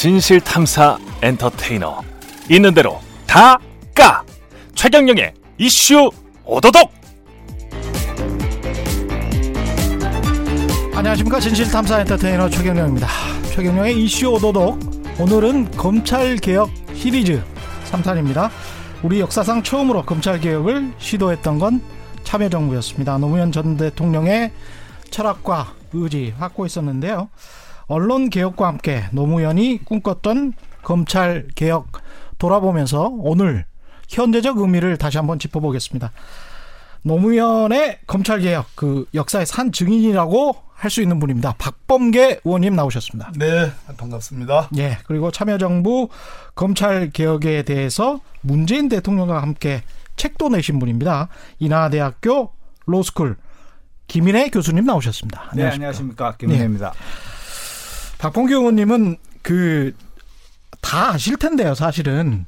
진실 탐사 엔터테이너. 있는 대로 다 까! 최경영의 이슈 오도독! 안녕하십니까. 진실 탐사 엔터테이너 최경영입니다. 최경영의 이슈 오도독. 오늘은 검찰 개혁 시리즈 3탄입니다. 우리 역사상 처음으로 검찰 개혁을 시도했던 건 참여정부였습니다. 노무현 전 대통령의 철학과 의지 확고했었는데요 언론 개혁과 함께 노무현이 꿈꿨던 검찰 개혁 돌아보면서 오늘 현재적 의미를 다시 한번 짚어보겠습니다. 노무현의 검찰 개혁 그 역사의 산 증인이라고 할 수 있는 분입니다. 박범계 의원님 나오셨습니다. 네, 반갑습니다. 예, 그리고 참여정부 검찰 개혁에 대해서 문재인 대통령과 함께 책도 내신 분입니다. 인하대학교 로스쿨 김인혜 교수님 나오셨습니다. 네, 안녕하십니까 김인혜입니다. 네. 박봉규 의원님은 그 다 아실 텐데요, 사실은.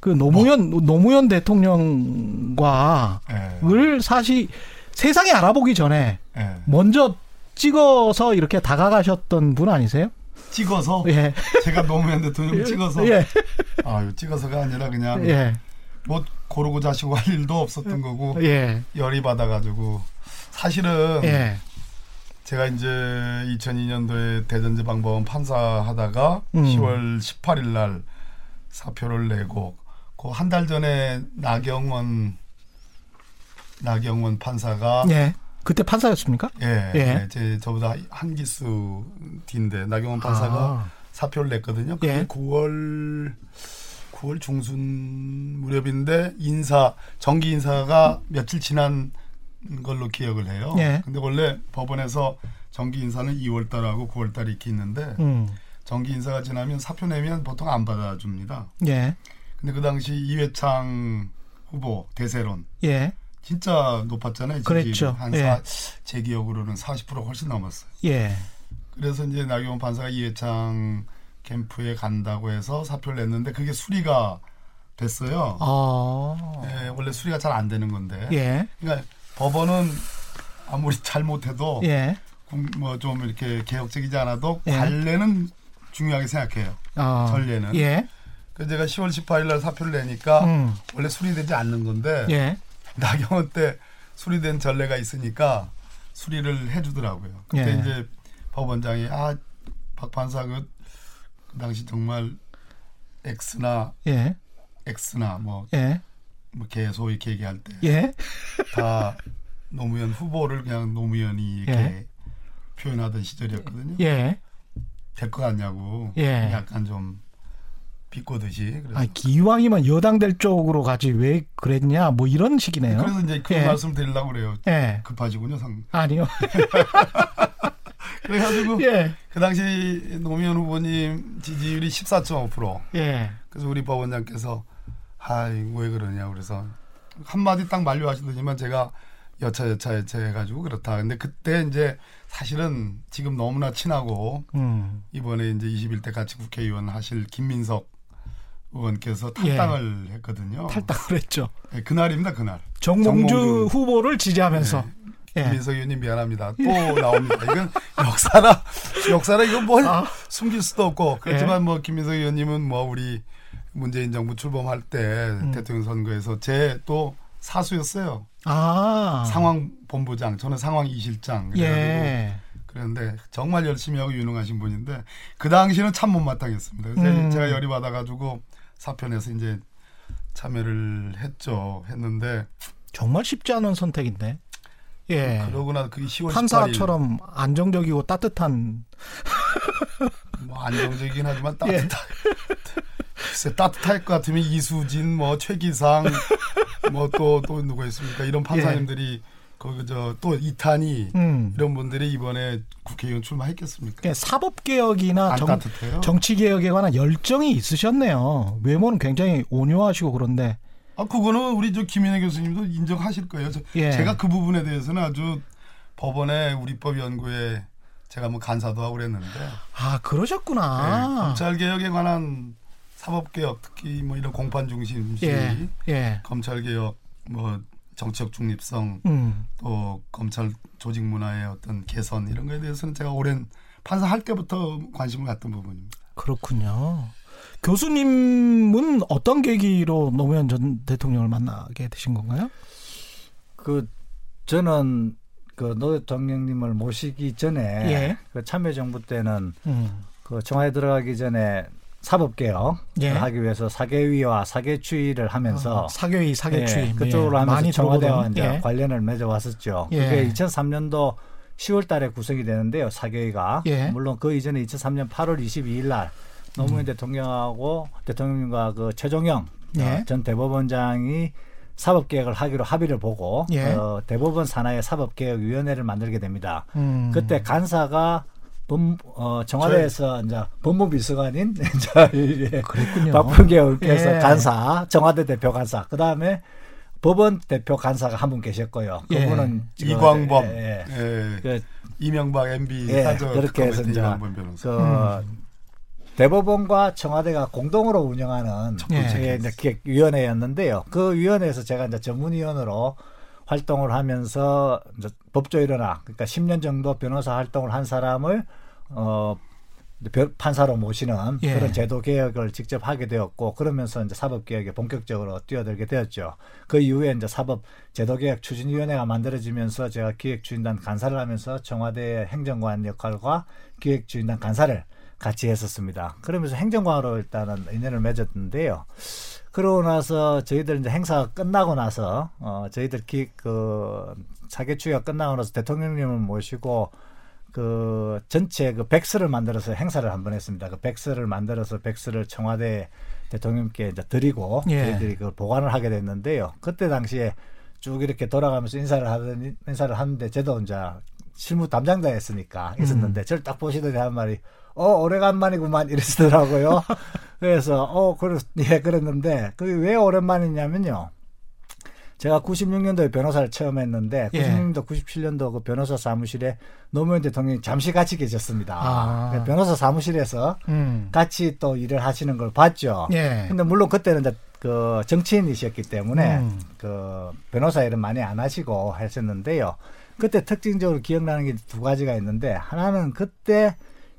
그 노무현 뭐. 노무현 대통령과 네. 을 사실 세상에 알아보기 전에 네. 먼저 찍어서 이렇게 다가가셨던 분 아니세요? 찍어서? 예. 제가 노무현 대통령 찍어서? 예. 아, 찍어서가 아니라 그냥 예. 뭐 고르고 자시고 할 일도 없었던 거고 예. 열이 받아가지고 사실은 예. 제가 이제 2002년도에 대전지방법원 판사 하다가 음. 10월 18일 날 사표를 내고 그 한 달 전에 나경원 나경원 판사가 예. 그때 판사였습니까? 예. 예. 예. 제 저보다 한 기수 뒤인데 나경원 판사가 아. 사표를 냈거든요. 그게 예. 9월 9월 중순 무렵인데 인사 정기 인사가 며칠 지난 걸로 기억을 해요. 예. 근데 원래 법원에서 정기 인사는 2월 달하고 9월 달이 이렇게 있는데 음. 정기 인사가 지나면 사표 내면 보통 안 받아줍니다. 예. 근데 그 당시 이회창 후보 대세론. 예. 진짜 높았잖아요. 그랬죠. 한 예. 제 기억으로는 40% 훨씬 넘었어요. 예. 그래서 이제 나경원 판사가 이회창 캠프에 간다고 해서 사표를 냈는데 그게 수리가 됐어요. 아. 예, 원래 수리가 잘 안 되는 건데. 예. 그러니까 법원은 아무리 잘못해도 예. 뭐좀 이렇게 개혁적이지 않아도 예. 관례는 중요하게 생각해요. 아. 전례는. 예. 그 제가 10월 18일 날 사표를 내니까 음. 원래 수리되지 않는 건데 예. 나경원 때 수리된 전례가 있으니까 수리를 해주더라고요. 그때 예. 이제 법원장이 아 박 판사 그, 그 당시 정말 X나 예. X나 뭐 예. 뭐개 소위 얘기할 때다 예? 노무현 후보를 그냥 노무현이 이렇게 예. 표현하던 시절이었거든요. 예. 될것 같냐고 예. 약간 좀 비꼬듯이. 그래서. 아, 기왕이면 여당 될 쪽으로 가지 왜 그랬냐 뭐 이런 식이네요. 그래서 이제 그 예. 말씀 드리려고 그래요. 예. 급하시군요, 상. 아니요. 그래가지고 예. 그 당시 노무현 후보님 지지율이 14.5%. 예. 그래서 우리 법원장께서 아이 왜 그러냐 그래서 한마디 딱 만류하시더니만 제가 여차 여차 여차 해가지고 그렇다. 근데 그때 이제 사실은 지금 너무나 친하고 음. 이번에 이제 21대 같이 국회의원 하실 김민석 의원께서 탈당을 예. 했거든요. 탈당을 했죠. 네, 그날입니다, 그날. 정몽주, 정몽주 후보를 지지하면서. 네. 예. 김민석 의원님 미안합니다. 또 나옵니다. 이건 역사나 역사나 이건 뭘 아. 숨길 수도 없고 그렇지만 예. 뭐 김민석 의원님은 뭐 우리 문재인 정부 출범할 때 음. 대통령 선거에서 제 또 사수였어요. 아. 상황 본부장, 저는 상황 이실장. 예. 그런데 정말 열심히 하고 유능하신 분인데 그 당시는 참 못마땅했습니다. 음. 제가 열이 받아가지고 사표 내서 이제 참여를 했죠. 했는데 정말 쉽지 않은 선택인데. 예. 그러고나 그게 10월 판사처럼 18일. 안정적이고 따뜻한 뭐 안정적이긴 하지만 따뜻한 예. 글쎄 따뜻할 것 같으면 이수진 뭐 최기상 뭐 또또 또 누가 있습니까 이런 판사님들이 예. 그저 또 이탄이 음. 이런 분들이 이번에 국회의원 출마했겠습니까? 그러니까 사법 개혁이나 정, 정치 개혁에 관한 열정이 있으셨네요. 외모는 굉장히 온유하시고 그런데. 아 그거는 우리 저 김인혜 교수님도 인정하실 거예요. 저, 예. 제가 그 부분에 대해서는 아주 법원의 우리법 연구에 제가 뭐 간사도 하고 그랬는데. 아 그러셨구나. 네, 검찰 개혁에 관한 사법 개혁 특히 뭐 이런 공판 중심주의, 예. 예. 검찰 개혁 뭐 정치적 중립성 음. 또 검찰 조직 문화의 어떤 개선 이런 거에 대해서는 제가 오랜 판사할 때부터 관심을 갖던 부분입니다. 그렇군요. 교수님은 어떤 계기로 노무현 전 대통령을 만나게 되신 건가요? 그 저는 그 노 대통령님을 모시기 전에 예. 그 참여정부 때는 음. 그 청와대 들어가기 전에 사법개혁 예. 하기 위해서 사개위와 사개추위를 하면서 어, 사개위, 사개추위 예, 그쪽으로 예. 하면서 청와대와 이제 예. 관련을 맺어왔었죠. 예. 그게 2003년도 10월달에 구성이 되는데요. 사개위가 예. 물론 그 이전에 2003년 8월 22일 날 노무현 음. 대통령하고 대통령과 그 최종영 어, 전 대법원장이 사법개혁을 하기로 합의를 보고 어, 대법원 산하의 사법개혁위원회를 만들게 됩니다. 음. 그때 간사가 법, 어, 청와대에서 이제 법무비서관인 이제. 박풍계 의께서 예. 간사, 청와대 대표 간사, 그 다음에 법원 대표 간사가 한 분 계셨고요. 예. 그분은 예. 이광범, 예. 예. 그, 이명박 MB 예. 그렇게 해서 이제 그 음. 대법원과 청와대가 공동으로 운영하는 예. 이제 기획위원회였는데요. 그 위원회에서 제가 이제 전문위원으로 활동을 하면서 법조 일어나 그러니까 10년 정도 변호사 활동을 한 사람을 어 판사로 모시는 예. 그런 제도 개혁을 직접 하게 되었고 그러면서 이제 사법 개혁에 본격적으로 뛰어들게 되었죠. 그 이후에 이제 사법 제도 개혁 추진위원회가 만들어지면서 제가 기획추진단 간사를 하면서 청와대 행정관 역할과 기획추진단 간사를 같이 했었습니다. 그러면서 행정관으로 일단은 인연을 맺었는데요. 그러고 나서 저희들 이제 행사가 끝나고 나서 어 저희들 기, 그 사계추가 끝나고 나서 대통령님을 모시고 그 전체 그 백스를 만들어서 행사를 한 번 했습니다. 그 백스를 만들어서 백스를 청와대 대통령께 이제 드리고 예. 저희들이 그 보관을 하게 됐는데요. 그때 당시에 쭉 이렇게 돌아가면서 인사를 하던 인사를 하는데 저도 이제 실무 담당자였으니까 있었는데 음. 저를 딱 보시더니 한 말이 어 오래간만이구만 이러시더라고요. 그래서 어 그래 예 그랬는데 그게 왜 오랜만이냐면요. 제가 96년도에 변호사를 처음 했는데 96년도, 예. 97년도 그 변호사 사무실에 노무현 대통령이 잠시 같이 계셨습니다. 아. 그 변호사 사무실에서 음. 같이 또 일을 하시는 걸 봤죠. 예. 근데 물론 그때는 이제 그 정치인이셨기 때문에 음. 그 변호사 일은 많이 안 하시고 하셨는데요. 그때 특징적으로 기억나는 게 두 가지가 있는데 하나는 그때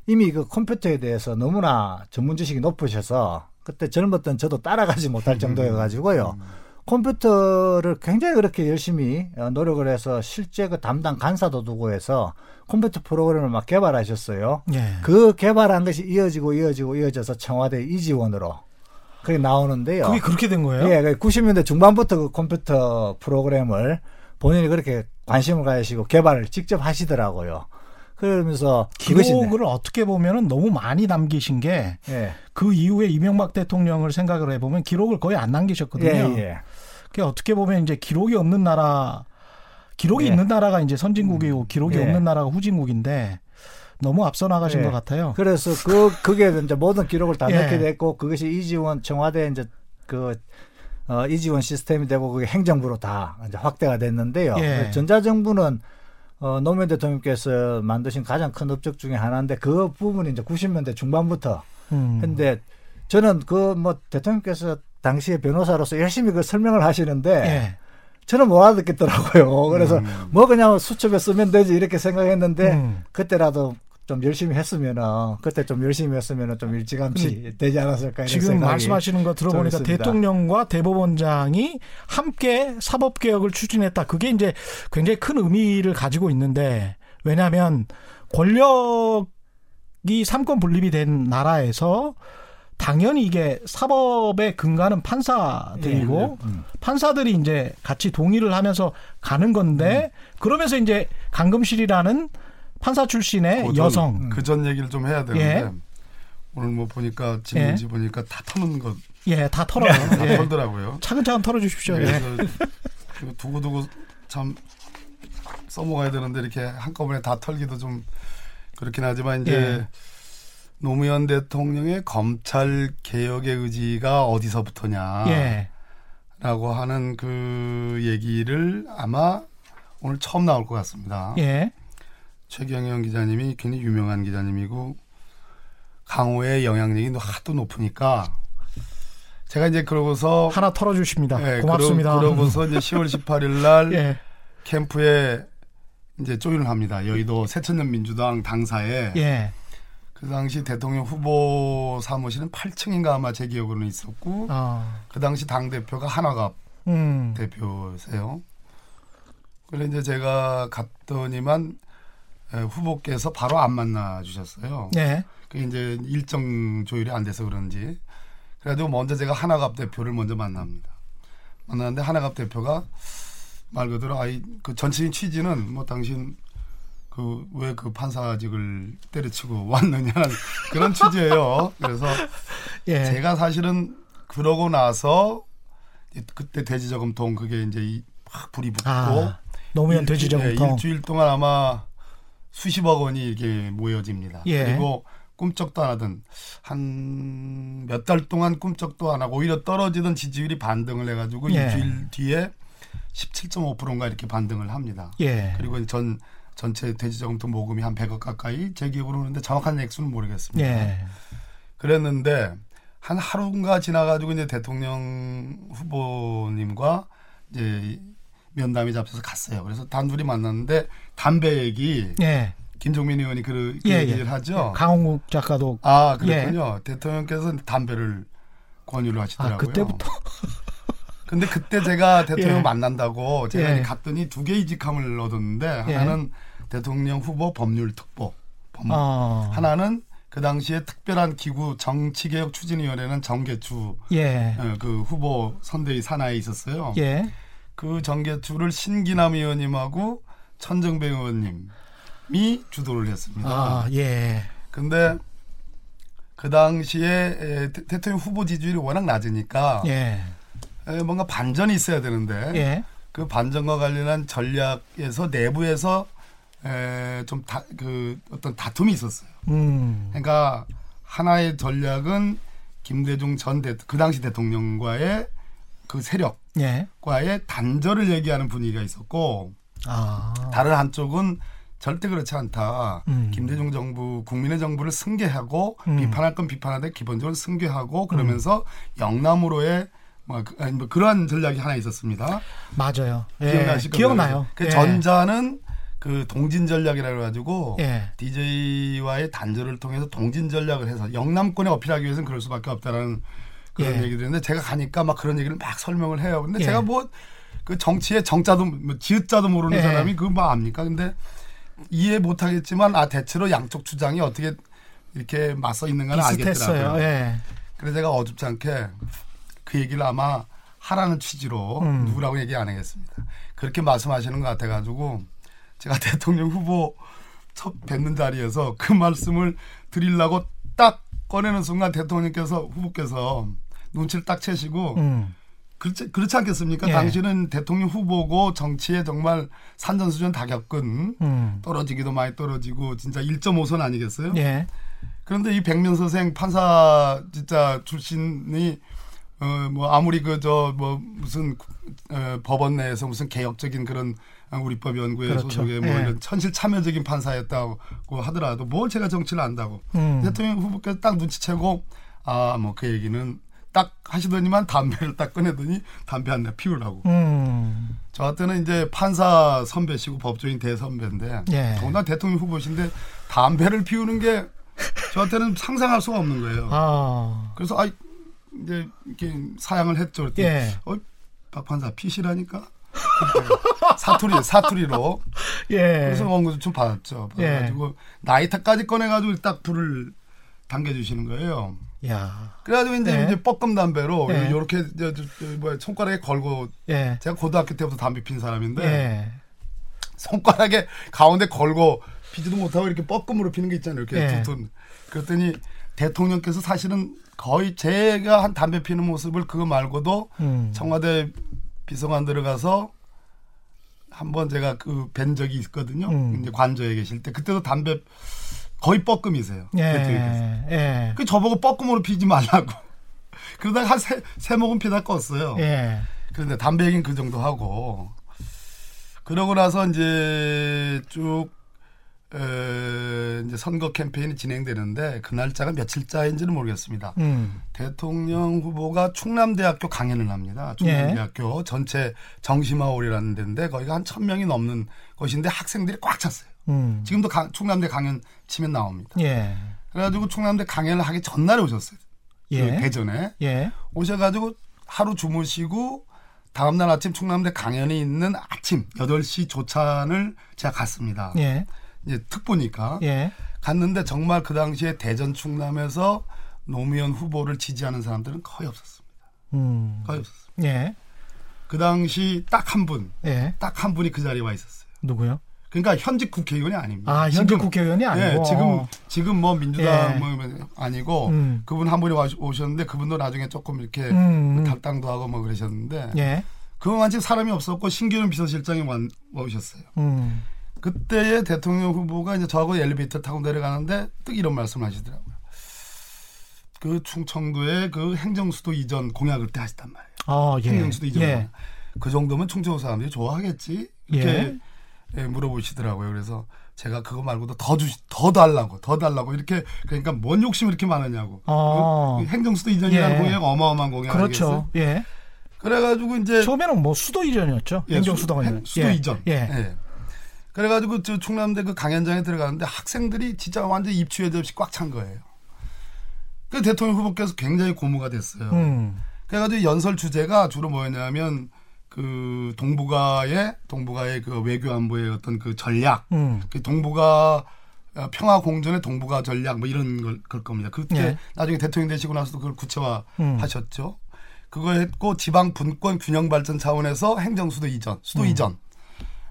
이미 그 컴퓨터에 대해서 너무나 전문 지식이 높으셔서 그때 젊었던 저도 따라가지 못할 정도여가지고요. 음. 컴퓨터를 굉장히 그렇게 열심히 어, 노력을 해서 실제 그 담당 간사도 두고 해서 컴퓨터 프로그램을 막 개발하셨어요. 예. 그 개발한 것이 이어지고 이어지고 이어져서 청와대 이지원으로 그게 나오는데요. 그게 그렇게 된 거예요? 예, 90년대 그 중반부터 그 컴퓨터 프로그램을 본인이 그렇게 관심을 가지시고 개발을 직접 하시더라고요. 그러면서 기록을 어떻게 보면은 너무 많이 남기신 게그 예. 그 이후에 이명박 대통령을 생각을 해보면 기록을 거의 안 남기셨거든요. 예, 예. 그 어떻게 보면 이제 기록이 없는 나라, 기록이 예. 있는 나라가 이제 선진국이고 음. 기록이 예. 없는 나라가 후진국인데 너무 앞서 나가신 것 같아요. 그래서 그 그게 이제 모든 기록을 다 넣게 됐고 그것이 이지원 청와대 이제 그 어, 이지원 시스템이 되고 그게 행정부로 다 이제 확대가 됐는데요. 전자정부는 어, 노무현 대통령께서 만드신 가장 큰 업적 중에 하나인데 그 부분이 이제 90년대 중반부터 음. 근데 저는 그 뭐 대통령께서 당시에 변호사로서 열심히 그 설명을 하시는데 예. 저는 못 알아듣겠더라고요. 그래서 음. 뭐 그냥 수첩에 쓰면 되지 이렇게 생각했는데 음. 그때라도 좀 열심히 했으면은 그때 좀 열심히 했으면은 좀 일찌감치 되지 않았을까 지금 말씀하시는 거 들어보니까 대통령과 대법원장이 함께 사법 개혁을 추진했다. 그게 이제 굉장히 큰 의미를 가지고 있는데 왜냐하면 권력이 삼권 분립이 된 나라에서 당연히 이게 사법의 근간은 판사들이고 네, 네. 음. 판사들이 이제 같이 동의를 하면서 가는 건데 음. 그러면서 이제 강금실이라는 판사 출신의 그 여성. 그 전 얘기를 좀 해야 되는데 예. 오늘 뭐 보니까 질문지 예. 보니까 다 터는 것. 예, 다 털어요. 다 예. 털더라고요. 차근차근 털어주십시오. 예. 두고두고 참 써먹어야 되는데 이렇게 한꺼번에 다 털기도 좀 그렇긴 하지만 이제 예. 노무현 대통령의 검찰 개혁의 의지가 어디서부터냐. 예. 라고 하는 그 얘기를 아마 오늘 처음 나올 것 같습니다. 예. 최경영 기자님이 굉장히 유명한 기자님이고 강호의 영향력이 하도 높으니까 제가 이제 그러고서 하나 털어주십니다. 네, 고맙습니다. 그러, 고서 이제 10월 18일 날 예. 캠프에 이제 조인을 합니다. 여의도 새천년 민주당 당사에 예. 그그 당시 대통령 후보 사무실은 8층인가 아마 제 기억으로는 있었고 아. 그 당시 당 대표가 한화갑 음. 대표세요. 그래서 이제 제가 갔더니만 후보께서 바로 안 만나 주셨어요. 네. 그 이제 일정 조율이 안 돼서 그런지 그래가지고 먼저 제가 하나갑 대표를 먼저 만납니다. 만났는데 하나갑 대표가 말 그대로 아이 그 전체적인 취지는 뭐 당신 그 왜그 그 판사직을 때려치고 왔느냐는 그런 취지예요. 그래서 예. 제가 사실은 그러고 나서 그때 돼지저금통 그게 이제 막 불이 붙고 아, 노무현 돼지저금통 예, 일주일 동안 아마 수십억 원이 이렇게 모여집니다. 예. 그리고 꿈쩍도 안 하던 한 몇 달 동안 꿈쩍도 안 하고 오히려 떨어지던 지지율이 반등을 해가지고 예. 일주일 뒤에 17.5%인가 이렇게 반등을 합니다. 예. 그리고 전 전체 돼지저금통 모금이 한 100억 가까이 제 기억으로 는데 정확한 액수는 모르겠습니다. 예. 그랬는데 한 하루인가 지나가지고 이제 대통령 후보님과 이제 면담이 잡혀서 갔어요. 그래서 단둘이 만났는데 담배 얘기 예. 김종민 의원이 그 예, 얘기를 예. 하죠. 예, 강홍국 작가도 아 그렇군요. 예. 대통령께서 담배를 권유를 하시더라고요. 아, 그때부터. 근데 그때 제가 대통령 예. 만난다고 제가 갔더니 두 개의 직함을 얻었는데 하나는 대통령 후보 법률 특보, 법, 어. 하나는 그 당시에 특별한 기구 정치개혁 추진위원회는 정계추 예. 어, 그 후보 선대위 산하에 있었어요. 예. 그 정계추를 신기남 의원님하고 천정배 의원님이 주도를 했습니다. 아, 예. 근데 그 당시에 대통령 후보 지지율이 워낙 낮으니까 예. 뭔가 반전이 있어야 되는데 예. 그 반전과 관련한 전략에서 내부에서 좀그 어떤 다툼이 있었어요. 음. 그러니까 하나의 전략은 김대중 전 대, 그 당시 대통령과의 그 세력 과의 예. 단절을 얘기하는 분위기가 있었고 아. 다른 한쪽은 절대 그렇지 않다. 음. 김대중 정부 국민의 정부를 승계하고 음. 비판할 건 비판하되 기본적으로 승계하고 그러면서 음. 영남으로의 뭐, 그, 뭐 그러한 전략이 하나 있었습니다. 맞아요. 예. 거예요. 기억나요. 그 예. 전자는 그 동진 전략이라 그래가지고 예. DJ와의 단절을 통해서 동진 전략을 해서 영남권에 어필하기 위해서는 그럴 수밖에 없다라는 그런 예. 얘기를 했는데 제가 가니까 막 그런 얘기를 막 설명을 해요. 근데 예. 제가 뭐 그 정치의 정자도 뭐 지읒자도 모르는 예. 사람이 그거 뭐 압니까? 근데 이해 못 하겠지만 아 대체로 양쪽 주장이 어떻게 이렇게 맞서 있는가는 알겠더라고요. 예. 그래서 제가 어줍지 않게 그 얘기를 아마 하라는 취지로 음. 누구라고 얘기 안 하겠습니다. 그렇게 말씀하시는 것 같아 가지고 제가 대통령 후보 첫 뵙는 자리에서 그 말씀을 드리려고 딱 꺼내는 순간 대통령께서 후보께서 눈치를 딱 채시고 음. 그렇지, 그렇지 않겠습니까? 예. 당신은 대통령 후보고 정치에 정말 산전수전 다 겪은 음. 떨어지기도 많이 떨어지고 진짜 1.5선 아니겠어요? 예. 그런데 이 백면 선생 판사 진짜 출신이 어 뭐 아무리 그 저 뭐 무슨 어, 법원 내에서 무슨 개혁적인 그런 우리법 연구회 그렇죠. 소속의 뭐 예. 이런 천실 참여적인 판사였다고 하더라도 뭘 제가 정치를 안다고 음. 대통령 후보께서 딱 눈치채고 아 뭐 그 얘기는 딱 하시더니만 담배를 딱 꺼내더니 담배 한 대 피우라고. 음. 저한테는 이제 판사 선배시고 법조인 대선배인데 예. 더구나 대통령 후보신데 담배를 피우는 게 저한테는 상상할 수가 없는 거예요. 아. 그래서 아 이제 이렇게 사양을 했죠. 그랬더니 예. 어, 박 판사 피시라니까. 사투리 사투리로. 예. 그래서 원고도 좀 받았죠. 받아가지고 예. 나이타까지 꺼내가지고 딱 불을 당겨주시는 거예요. 야. 그래가지고 이제, 예. 이제 뻐끔 담배로 예. 이렇게 뭐 손가락에 걸고 예. 제가 고등학교 때부터 담배 핀 사람인데 예. 손가락에 가운데 걸고 피지도 못하고 이렇게 뻐끔으로 피는 게 있잖아요. 이렇게 예. 두둔. 그랬더니 대통령께서 사실은 거의 제가 한 담배 피는 모습을 그거 말고도 음. 청와대 비서관 들어가서 한 번 제가 그 뵌 적이 있거든요. 음. 이제 관저에 계실 때 그때도 담배 거의 뻐끔이세요. 예. 대통령께서. 예. 그 저보고 뻐끔으로 피지 말라고. 그러다가 한 세 세 모금 피다 껐어요. 예. 그런데 담배 얘기는 그 정도 하고 그러고 나서 이제 쭉 에, 이제 선거 캠페인이 진행되는데 그 날짜가 며칠자인지는 모르겠습니다. 음. 대통령 후보가 충남대학교 강연을 합니다. 충남대학교 예. 전체 정심화홀이라는 데인데 거기가 한 천 명이 넘는 곳인데 학생들이 꽉 찼어요. 음. 지금도 강, 충남대 강연 치면 나옵니다. 예. 그래가지고 충남대 강연을 하기 전날에 오셨어요. 예. 그 대전에 예. 오셔가지고 하루 주무시고 다음날 아침 충남대 강연이 있는 아침 8시 조찬을 제가 갔습니다. 예. 이제 특보니까. 예. 갔는데 정말 그 당시에 대전 충남에서 노무현 후보를 지지하는 사람들은 거의 없었습니다. 음. 거의 없었습니다. 예. 그 당시 딱 한 분, 예. 딱한 분이 그 자리에 와 있었어요. 누구요? 그러니까 현직 국회의원이 아닙니다. 아, 현직 지금, 국회의원이 아니고. 예, 지금 지금 뭐 민주당 예. 뭐 아니고 음. 그분 한 분이 오셨는데 그분도 나중에 조금 이렇게 음. 탈당도 하고 뭐 그러셨는데 예. 그만 지금 사람이 없었고 신규현 비서실장이 오셨어요. 음. 그때의 대통령 후보가 이제 저하고 엘리베이터 타고 내려가는데 또 이런 말씀을 하시더라고요. 그 충청도의 그 행정수도 이전 공약을 때 하셨단 말이에요. 아, 예. 행정수도 이전. 예. 그 정도면 충청도 사람들이 좋아하겠지. 이렇게 예. 예, 물어보시더라고요. 그래서 제가 그거 말고도 더 주시, 더 달라고, 더 달라고 이렇게 그러니까 뭔 욕심이 이렇게 많으냐고. 아. 그 행정수도 이전이라는 예. 공약 어마어마한 공약 그렇죠. 아니겠어요? 예. 그래가지고 이제 처음에는 뭐 수도 이전이었죠. 예, 행정수도가 수, 수도 예. 이전. 예. 예. 그래가지고 저 충남대 그 강연장에 들어가는데 학생들이 진짜 완전 입추에도 없이 꽉 찬 거예요. 그 대통령 후보께서 굉장히 고무가 됐어요. 음. 그래가지고 연설 주제가 주로 뭐였냐면 그 동북아의 동북아의 그 외교 안보의 어떤 그 전략, 음. 그 동북아 어, 평화 공존의 동북아 전략 뭐 이런 걸 그럴 겁니다. 그때 예. 나중에 대통령 되시고 나서도 그걸 구체화하셨죠. 음. 그거 했고 지방 분권 균형 발전 차원에서 행정 수도 이전, 수도 음. 이전.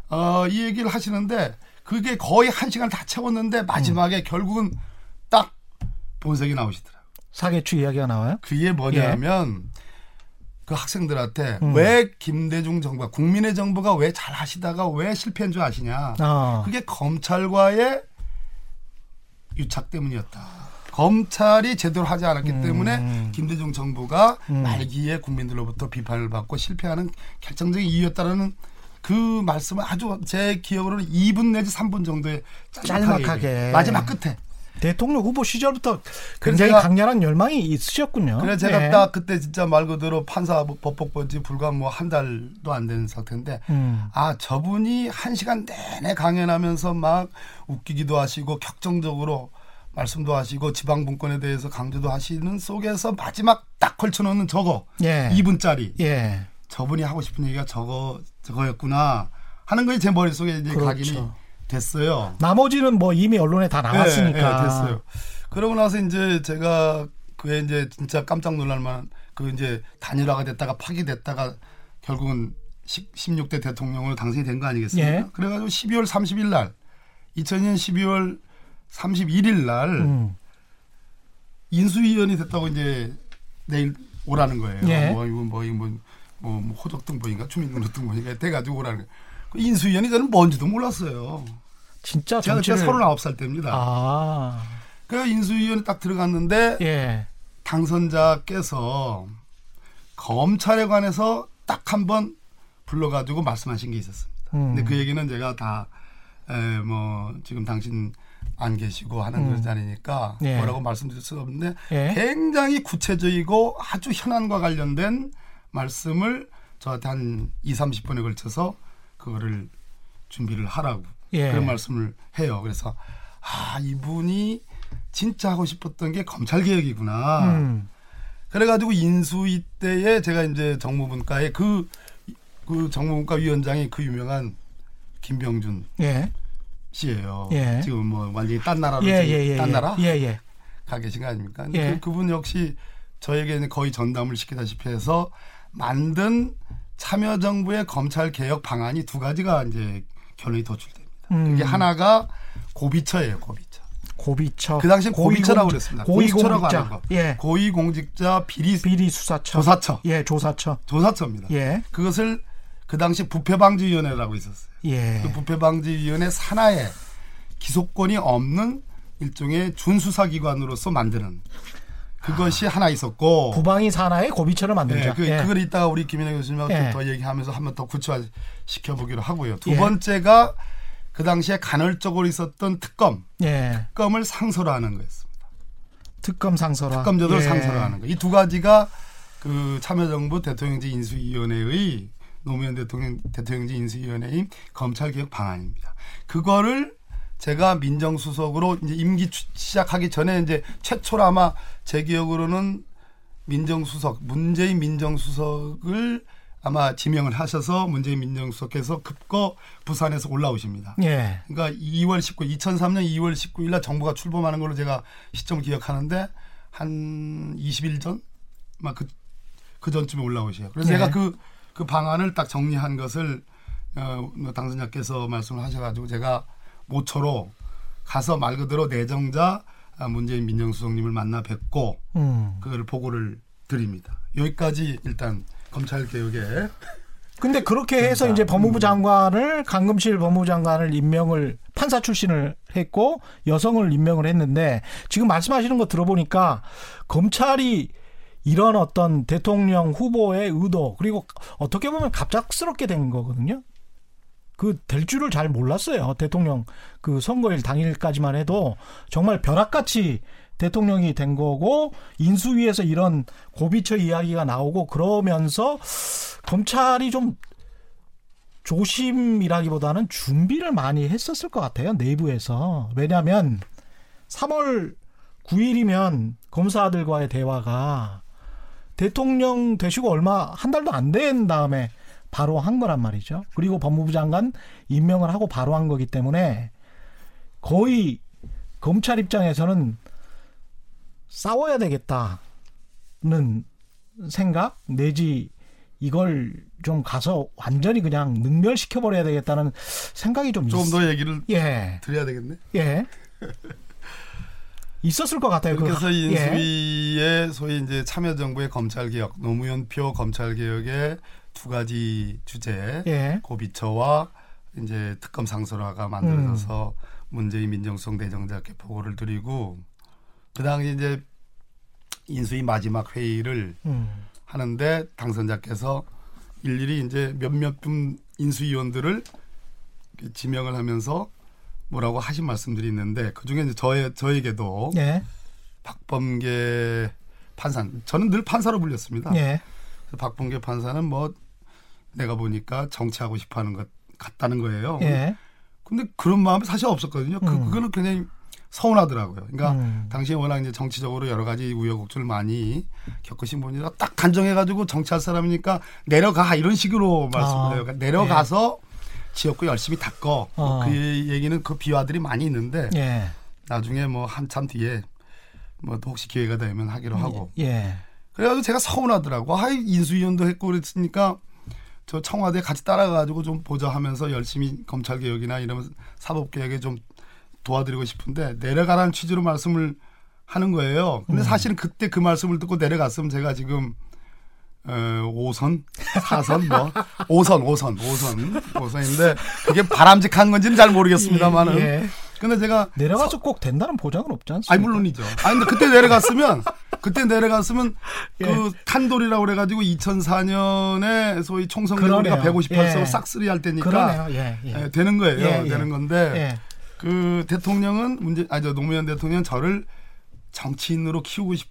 어, 이 얘기를 하시는데 그게 거의 한 시간 다 채웠는데 마지막에 음. 결국은 딱 본색이 나오시더라고요. 사계추 이야기가 나와요? 그게 뭐냐면 예. 그 학생들한테 음. 왜 김대중 정부가 국민의 정부가 왜 잘 하시다가 왜 실패한 줄 아시냐? 아. 그게 검찰과의 유착 때문이었다. 검찰이 제대로 하지 않았기 음. 때문에 김대중 정부가 음. 말기에 국민들로부터 비판을 받고 실패하는 결정적인 이유였다라는 그 말씀을 아주 제 기억으로는 2분 내지 3분 정도의 짤막하게 마지막 끝에 대통령 후보 시절부터 굉장히 강렬한 열망이 있으셨군요. 그래 제가 네. 딱 그때 진짜 말 그대로 판사 법복 본지 불과 뭐 한 달도 안 된 상태인데 음. 아 저분이 한 시간 내내 강연하면서 막 웃기기도 하시고 격정적으로 말씀도 하시고 지방 분권에 대해서 강조도 하시는 속에서 마지막 딱 걸쳐놓는 저거 예. 2분짜리 예. 저분이 하고 싶은 얘기가 저거 저거였구나 하는 것이 제 머릿속에 이제 그렇죠. 각인이 됐어요. 나머지는 뭐 이미 언론에 다 나왔으니까. 네, 네, 됐어요. 그러고 나서 이제 제가 그에 이제 진짜 깜짝 놀랄만한 그 이제 단일화가 됐다가 파기됐다가 결국은 16대 대통령으로 당선이 된 거 아니겠습니까? 예. 그래가지고 12월 30일 날 2000년 12월 31일 날 음. 인수위원이 됐다고 이제 내일 오라는 거예요. 예. 뭐 이거 뭐 이거 뭐, 뭐, 뭐 호적등본인가 주민등록등본인가 돼가지고 오라는 거예요. 그 인수위원이 저는 뭔지도 몰랐어요. 진짜 제가 그때 서른아홉 살 때입니다. 아. 그 인수위원회 딱 들어갔는데 예. 당선자께서 검찰에 관해서 딱 한 번 불러가지고 말씀하신 게 있었습니다. 음. 근데 그 얘기는 제가 다 에, 뭐 지금 당신 안 계시고 하는 음. 자리니까 예. 뭐라고 말씀드릴 수 없는데 예. 굉장히 구체적이고 아주 현안과 관련된 말씀을 저한테 한 2, 30분에 걸쳐서 그거를 준비를 하라고 예. 그런 말씀을 해요. 그래서 아 이분이 진짜 하고 싶었던 게 검찰 개혁이구나. 음. 그래가지고 인수위 때에 제가 이제 정무분과에 그, 그 정무분과 위원장이 그 유명한 김병준 예. 씨예요. 예. 지금 뭐 완전히 딴 나라로 예, 예, 예딴 나라 예, 예. 가 계신 거 아닙니까? 그, 그분 역시 저에게는 거의 전담을 시키다시피 해서 만든 참여정부의 검찰 개혁 방안이 두 가지가 이제 결론이 도출됩니다. 음. 그게 하나가 고비처예요, 고비처. 고비처. 그 당시엔 고비처라고 그랬습니다. 고위공직자. 하는 거. 예. 고위공직자 비리 비리 수사처. 조사처. 예, 조사처. 조사처입니다. 예. 그것을 그 당시 부패방지위원회라고 있었어요. 예. 그 부패방지위원회 산하에 기소권이 없는 일종의 준수사기관으로서 만드는 그것이 아, 하나 있었고 부방이 산하의 고비처를 만들자. 네, 그, 예. 그걸 이따가 우리 김인혜 교수님하고 예. 더 얘기하면서 한번 더 구체화시켜 보기로 하고요. 두 예. 번째가 그 당시에 간헐적으로 있었던 특검, 예. 특검을 상설화하는 거였습니다. 특검 상설화, 특검제도를 예. 상설화하는 거. 이 두 가지가 그 참여정부 대통령제 인수위원회의 노무현 대통령 대통령제 인수위원회의 검찰개혁 방안입니다. 그거를 제가 민정수석으로 이제 임기 시작하기 전에 이제 최초로 아마 제 기억으로는 민정수석 문재인 민정수석을 아마 지명을 하셔서 문재인 민정수석께서 급거 부산에서 올라오십니다. 예. 그러니까 2월 19, 2003년 2월 19일 날 정부가 출범하는 걸로 제가 시점을 기억하는데 한 20일 전, 막그 그 전쯤에 올라오셔요. 그래서 예. 제가 그, 그 방안을 딱 정리한 것을 어, 뭐 당선자께서 말씀을 하셔가지고 제가 모처로 가서 말 그대로 내정자 문재인 민정수석님을 만나 뵙고 음. 그거를 보고를 드립니다. 여기까지 일단 검찰 개혁에 근데 그렇게 해서 이제 법무부 장관을 강금실 법무부 장관을 임명을 판사 출신을 했고 여성을 임명을 했는데 지금 말씀하시는 거 들어보니까 검찰이 이런 어떤 대통령 후보의 의도 그리고 어떻게 보면 갑작스럽게 된 거거든요. 그 될 줄을 잘 몰랐어요. 대통령 그 선거일 당일까지만 해도 정말 벼락같이 대통령이 된 거고 인수위에서 이런 고비처 이야기가 나오고 그러면서 검찰이 좀 조심이라기보다는 준비를 많이 했었을 것 같아요. 내부에서. 왜냐하면 3월 9일이면 검사들과의 대화가 대통령 되시고 얼마 한 달도 안 된 다음에 바로 한 거란 말이죠. 그리고 법무부 장관 임명을 하고 바로 한 거기 때문에 거의 검찰 입장에서는 싸워야 되겠다는 생각 내지 이걸 좀 가서 완전히 그냥 능멸시켜 버려야 되겠다는 생각이 좀 조금 더 얘기를 예. 드려야 되겠네. 예. 있었을 것 같아요. 그래서 그, 인수위의 예. 소위 이제 참여정부의 검찰 개혁, 노무현표 검찰 개혁의 두 가지 주제, 예. 고비처와 이제 특검 상설화가 만들어져서 음. 문재인 민정수석 내정자께 보고를 드리고 그 당시 이제 인수위 마지막 회의를 음. 하는데 당선자께서 일일이 이제 몇몇 분 인수위원들을 지명을 하면서 뭐라고 하신 말씀들이 있는데 그 중에 이제 저의 저에게도 예. 박범계 판사 저는 늘 판사로 불렸습니다. 예. 박범계 판사는 뭐 내가 보니까 정치하고 싶어하는 것 같다는 거예요. 예. 근데 그런 마음이 사실 없었거든요. 그, 음. 그거는 굉장히 서운하더라고요. 그러니까 음. 당시에 워낙 이제 정치적으로 여러 가지 우여곡절을 많이 겪으신 분이라 딱 단정해가지고 정치할 사람이니까 내려가 이런 식으로 말씀을 아. 그러니까 내려가서 예. 지역구 열심히 닦어. 어. 그 얘기는 그 비화들이 많이 있는데 예. 나중에 뭐 한참 뒤에 뭐 혹시 기회가 되면 하기로 하고. 예. 그래가지고 제가 서운하더라고. 하이 인수위원도 했고 그랬으니까 저 청와대 같이 따라가가지고 좀 보자 하면서 열심히 검찰 개혁이나 이런 사법 개혁에 좀 도와드리고 싶은데 내려가라는 취지로 말씀을 하는 거예요. 근데 음. 사실은 그때 그 말씀을 듣고 내려갔으면 제가 지금 어, 5선, 4선, 뭐 5선, 5선, 5선, 5선인데 그게 바람직한 건지는 잘 모르겠습니다만은. 예, 예. 근데 제가 내려가서 서, 꼭 된다는 보장은 없지 않습니까? 아니 물론이죠. 아니 근데 그때 내려갔으면 그때 내려갔으면 예. 그 탄돌이라고 그래 가지고 2004년에 소위 총선 우리가 158석 예. 싹쓸이 할 때니까 예, 예. 예, 되는 거예요. 예, 되는 건데 그 대통령은 문제 아저 노무현 대통령 저를 정치인으로 키우고 싶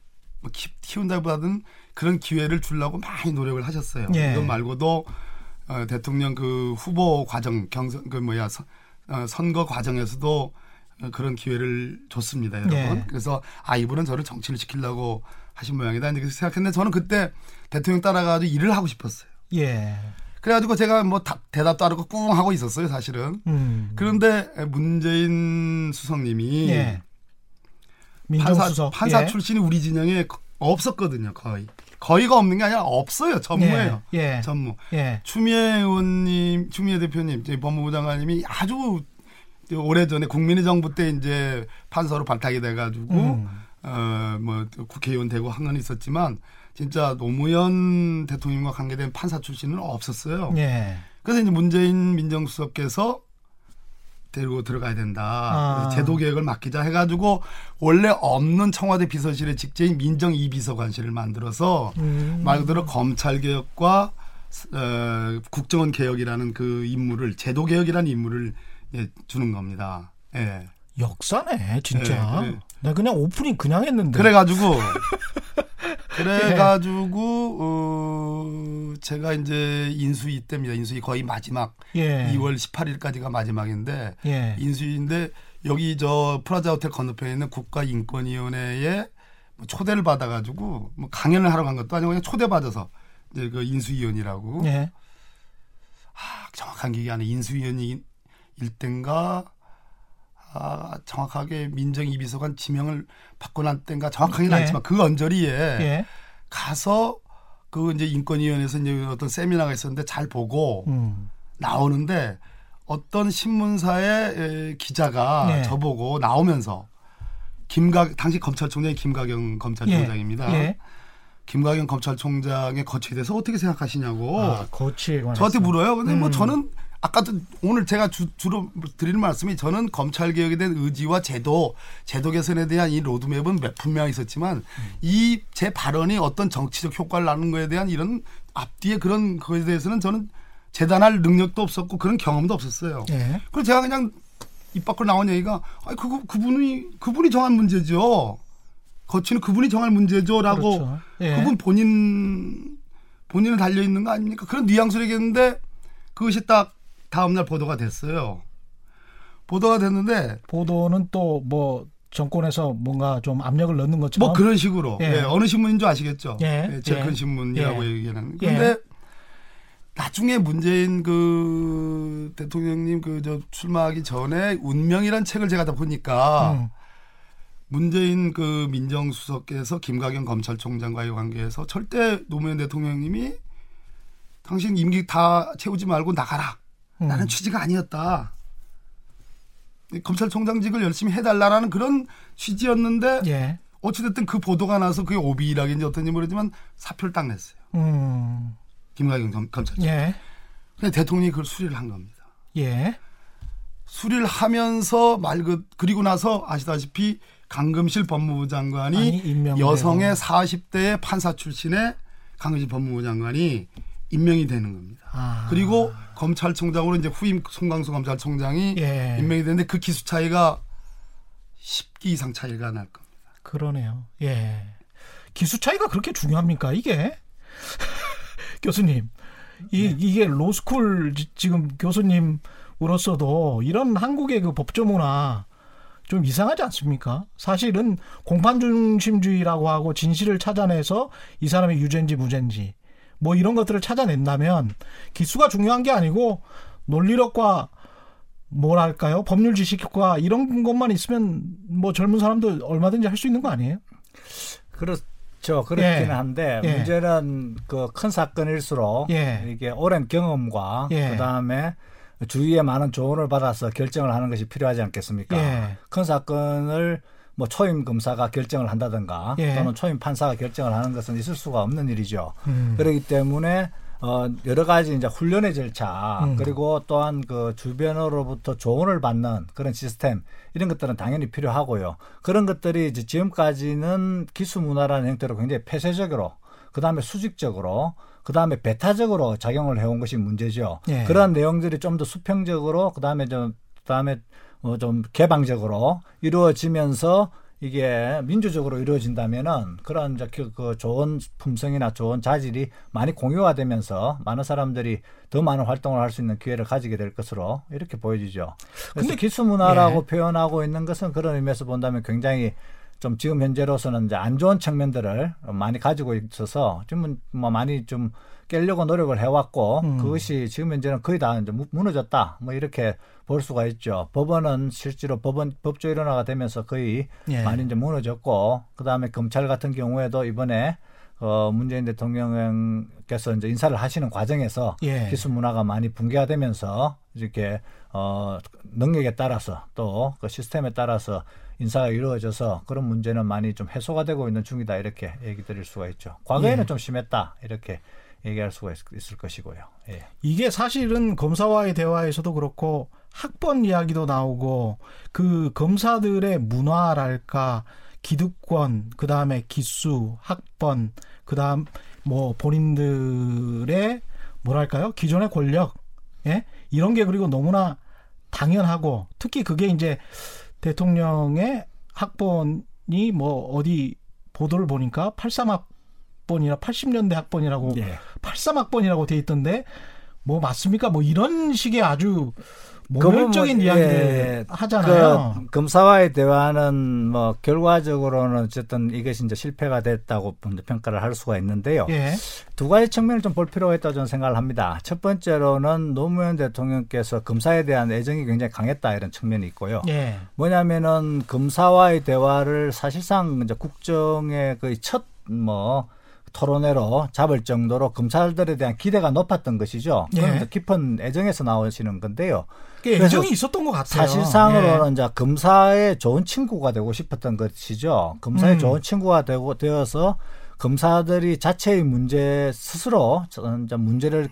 키운다보다는 그런 기회를 주려고 많이 노력을 하셨어요. 이것 말고도 어, 대통령 그 후보 과정 경선 그 뭐야 선, 어, 선거 과정에서도 그런 기회를 줬습니다, 여러분. 예. 그래서 아 이분은 저를 정치를 시키려고 하신 모양이다. 이렇게 생각했는데 저는 그때 대통령 따라가지고 일을 하고 싶었어요. 예. 그래가지고 제가 뭐 다, 대답도 안 하고 꿍 하고 있었어요, 사실은. 음. 그런데 문재인 수석님이 예. 판사, 판사 예. 출신이 우리 진영에 없었거든요, 거의. 거의가 없는 게 아니라 없어요. 전무예요. 예. 예. 전무. 예. 추미애 의원님, 추미애 대표님, 법무부 장관님이 아주 오래전에 국민의 정부 때 이제 판사로 발탁이 돼가지고 음. 어뭐 국회의원 되고 한 건 있었지만 진짜 노무현 대통령과 관계된 판사 출신은 없었어요. 예. 그래서 이제 문재인 민정수석께서 데리고 들어가야 된다. 아. 제도 개혁을 맡기자 해가지고 원래 없는 청와대 비서실의 직제인 민정 이비서관실을 만들어서 음. 말 그대로 검찰 개혁과 어, 국정원 개혁이라는 그 임무를 제도 개혁이라는 임무를 예, 주는 겁니다. 예. 역사네, 진짜. 예, 네. 나 그냥 오프닝 그냥 했는데. 그래가지고, 그래가지고, 어, 제가 이제 인수위 때입니다. 인수위 거의 마지막, 예. 2월 18일까지가 마지막인데, 예. 인수위인데, 여기 저 프라자 호텔 건너편에 있는 국가인권위원회에 뭐 초대를 받아가지고 뭐 강연을 하러 간 것도 아니고 그냥 초대받아서 이제 그 인수위원이라고. 예. 아, 정확한 기억이 안 나. 인수위원이 일땐가 아, 정확하게 민정이 비서관 지명을 받고 난 때인가 정확하게는 예. 않지만 그 언저리에 예. 가서 그 이제 인권위원회에서 이제 어떤 세미나가 있었는데 잘 보고 음. 나오는데 어떤 신문사의 기자가 예. 저보고 나오면서 김가 당시 검찰총장이 김가경 검찰총장입니다. 예. 예. 김가경 검찰총장의 거취에 대해서 어떻게 생각하시냐고 아, 거취에 저한테 물어요. 근데 뭐 음. 뭐 저는 아까도 오늘 제가 주, 로 드리는 말씀이 저는 검찰 개혁에 대한 의지와 제도, 제도 개선에 대한 이 로드맵은 몇 분명히 있었지만 음. 이제 발언이 어떤 정치적 효과를 나는 거에 대한 이런 앞뒤에 그런 거에 대해서는 저는 재단할 능력도 없었고 그런 경험도 없었어요. 예. 그래서 제가 그냥 입 밖으로 나온 얘기가 아니 그거 그분이 그분이 정한 문제죠. 거치는 그분이 정할 문제죠라고 그렇죠. 예. 그분 본인 본인은 달려 있는 거 아닙니까? 그런 뉘앙스를 얘기했는데 그것이 딱 다음날 보도가 됐어요. 보도가 됐는데 보도는 또뭐 정권에서 뭔가 좀 압력을 넣는 것처럼 뭐 그런 식으로 예. 예, 어느 신문인 줄 아시겠죠? 예. 예 제큰 예. 신문이라고 예. 얘기하는. 그런데 예. 나중에 문재인 그 대통령님 그 저 출마하기 전에 운명이란 책을 제가 다 보니까 음. 문재인 그 민정수석께서 김가경 검찰총장과의 관계에서 절대 노무현 대통령님이 당신 임기 다 채우지 말고 나가라. 음. 나는 취지가 아니었다. 검찰총장직을 열심히 해달라라는 그런 취지였는데 예. 어찌됐든 그 보도가 나서 그게 오비락인지 어떤지 모르지만 사표를 딱 냈어요. 음. 김가경 검찰총. 예. 근데 대통령이 그걸 수리를 한 겁니다. 예. 수리를 하면서 말 그 그리고 나서 아시다시피 강금실 법무부 장관이 여성의 40대 판사 출신의 강금실 법무부 장관이 임명이 되는 겁니다. 아. 그리고 검찰총장으로 이제 후임 송강수 검찰총장이 예. 임명이 되는데 그 기수 차이가 10기 이상 차이가 날 겁니다. 그러네요. 예. 기수 차이가 그렇게 중요합니까? 이게 교수님 이 네. 이게 로스쿨 지금 교수님으로서도 이런 한국의 그 법조 문화 좀 이상하지 않습니까? 사실은 공판 중심주의라고 하고 진실을 찾아내서 이 사람의 유죄인지 무죄인지 뭐 이런 것들을 찾아낸다면 기수가 중요한 게 아니고 논리력과 뭐랄까요 법률 지식과 이런 것만 있으면 뭐 젊은 사람도 얼마든지 할 수 있는 거 아니에요? 그렇죠. 그렇긴 예. 한데 예. 문제는 그 큰 사건일수록 예. 이게 오랜 경험과 예. 그 다음에 주위에 많은 조언을 받아서 결정을 하는 것이 필요하지 않겠습니까? 예. 큰 사건을 뭐 초임 검사가 결정을 한다든가 예. 또는 초임 판사가 결정을 하는 것은 있을 수가 없는 일이죠. 음. 그렇기 때문에 어 여러 가지 이제 훈련의 절차 음. 그리고 또한 그 주변으로부터 조언을 받는 그런 시스템 이런 것들은 당연히 필요하고요. 그런 것들이 이제 지금까지는 기수 문화라는 형태로 굉장히 폐쇄적으로 그다음에 수직적으로 그다음에 배타적으로 작용을 해온 것이 문제죠. 예. 그러한 내용들이 좀 더 수평적으로 그다음에 좀 그다음에 어, 좀 개방적으로 이루어지면서 이게 민주적으로 이루어진다면은 그런 그, 그 좋은 품성이나 좋은 자질이 많이 공유화되면서 많은 사람들이 더 많은 활동을 할 수 있는 기회를 가지게 될 것으로 이렇게 보여지죠. 근데 기수 문화라고 예. 표현하고 있는 것은 그런 의미에서 본다면 굉장히 좀 지금 현재로서는 이제 안 좋은 측면들을 많이 가지고 있어서 지금은 뭐 많이 좀 깨려고 노력을 해왔고 음. 그것이 지금 현재는 거의 다 이제 무너졌다 뭐 이렇게 볼 수가 있죠. 법원은 실제로 법원 법조 일원화가 되면서 거의 예. 많이 이제 무너졌고 그 다음에 검찰 같은 경우에도 이번에 어 문재인 대통령께서 이제 인사를 하시는 과정에서 예. 기수 문화가 많이 붕괴화되면서 이렇게 어 능력에 따라서 또 그 시스템에 따라서 인사가 이루어져서 그런 문제는 많이 좀 해소가 되고 있는 중이다 이렇게 얘기 드릴 수가 있죠. 과거에는 예. 좀 심했다 이렇게 얘기할 수가 있, 을 것이고요. 예. 이게 사실은 검사와의 대화에서도 그렇고 학번 이야기도 나오고 그 검사들의 문화랄까 기득권 그다음에 기수 학번 그다음 뭐 본인들의 뭐랄까요 기존의 권력 예 이런 게 그리고 너무나 당연하고 특히 그게 이제 대통령의 학번이 뭐 어디 보도를 보니까 83학번이나 80년대 학번이라고 예. 83학번이라고 돼 있던데 뭐 맞습니까? 뭐 이런 식의 아주 모멸적인 그 이야기를 예, 하잖아요. 그 검사와의 대화는 뭐 결과적으로는 어쨌든 이것이 이제 실패가 됐다고 평가를 할 수가 있는데요. 예. 두 가지 측면을 좀 볼 필요가 있다고 저는 생각을 합니다. 첫 번째로는 노무현 대통령께서 검사에 대한 애정이 굉장히 강했다 이런 측면이 있고요. 예. 뭐냐면은 검사와의 대화를 사실상 이제 국정의 그 첫뭐 토론회로 잡을 정도로 검찰들에 대한 기대가 높았던 것이죠. 예. 깊은 애정에서 나오시는 건데요. 애정이 있었던 것 같아요. 사실상으로는 예. 이제 검사의 좋은 친구가 되고 싶었던 것이죠. 검사의 음. 좋은 친구가 되고 되어서 검사들이 자체의 문제 스스로 이제 문제를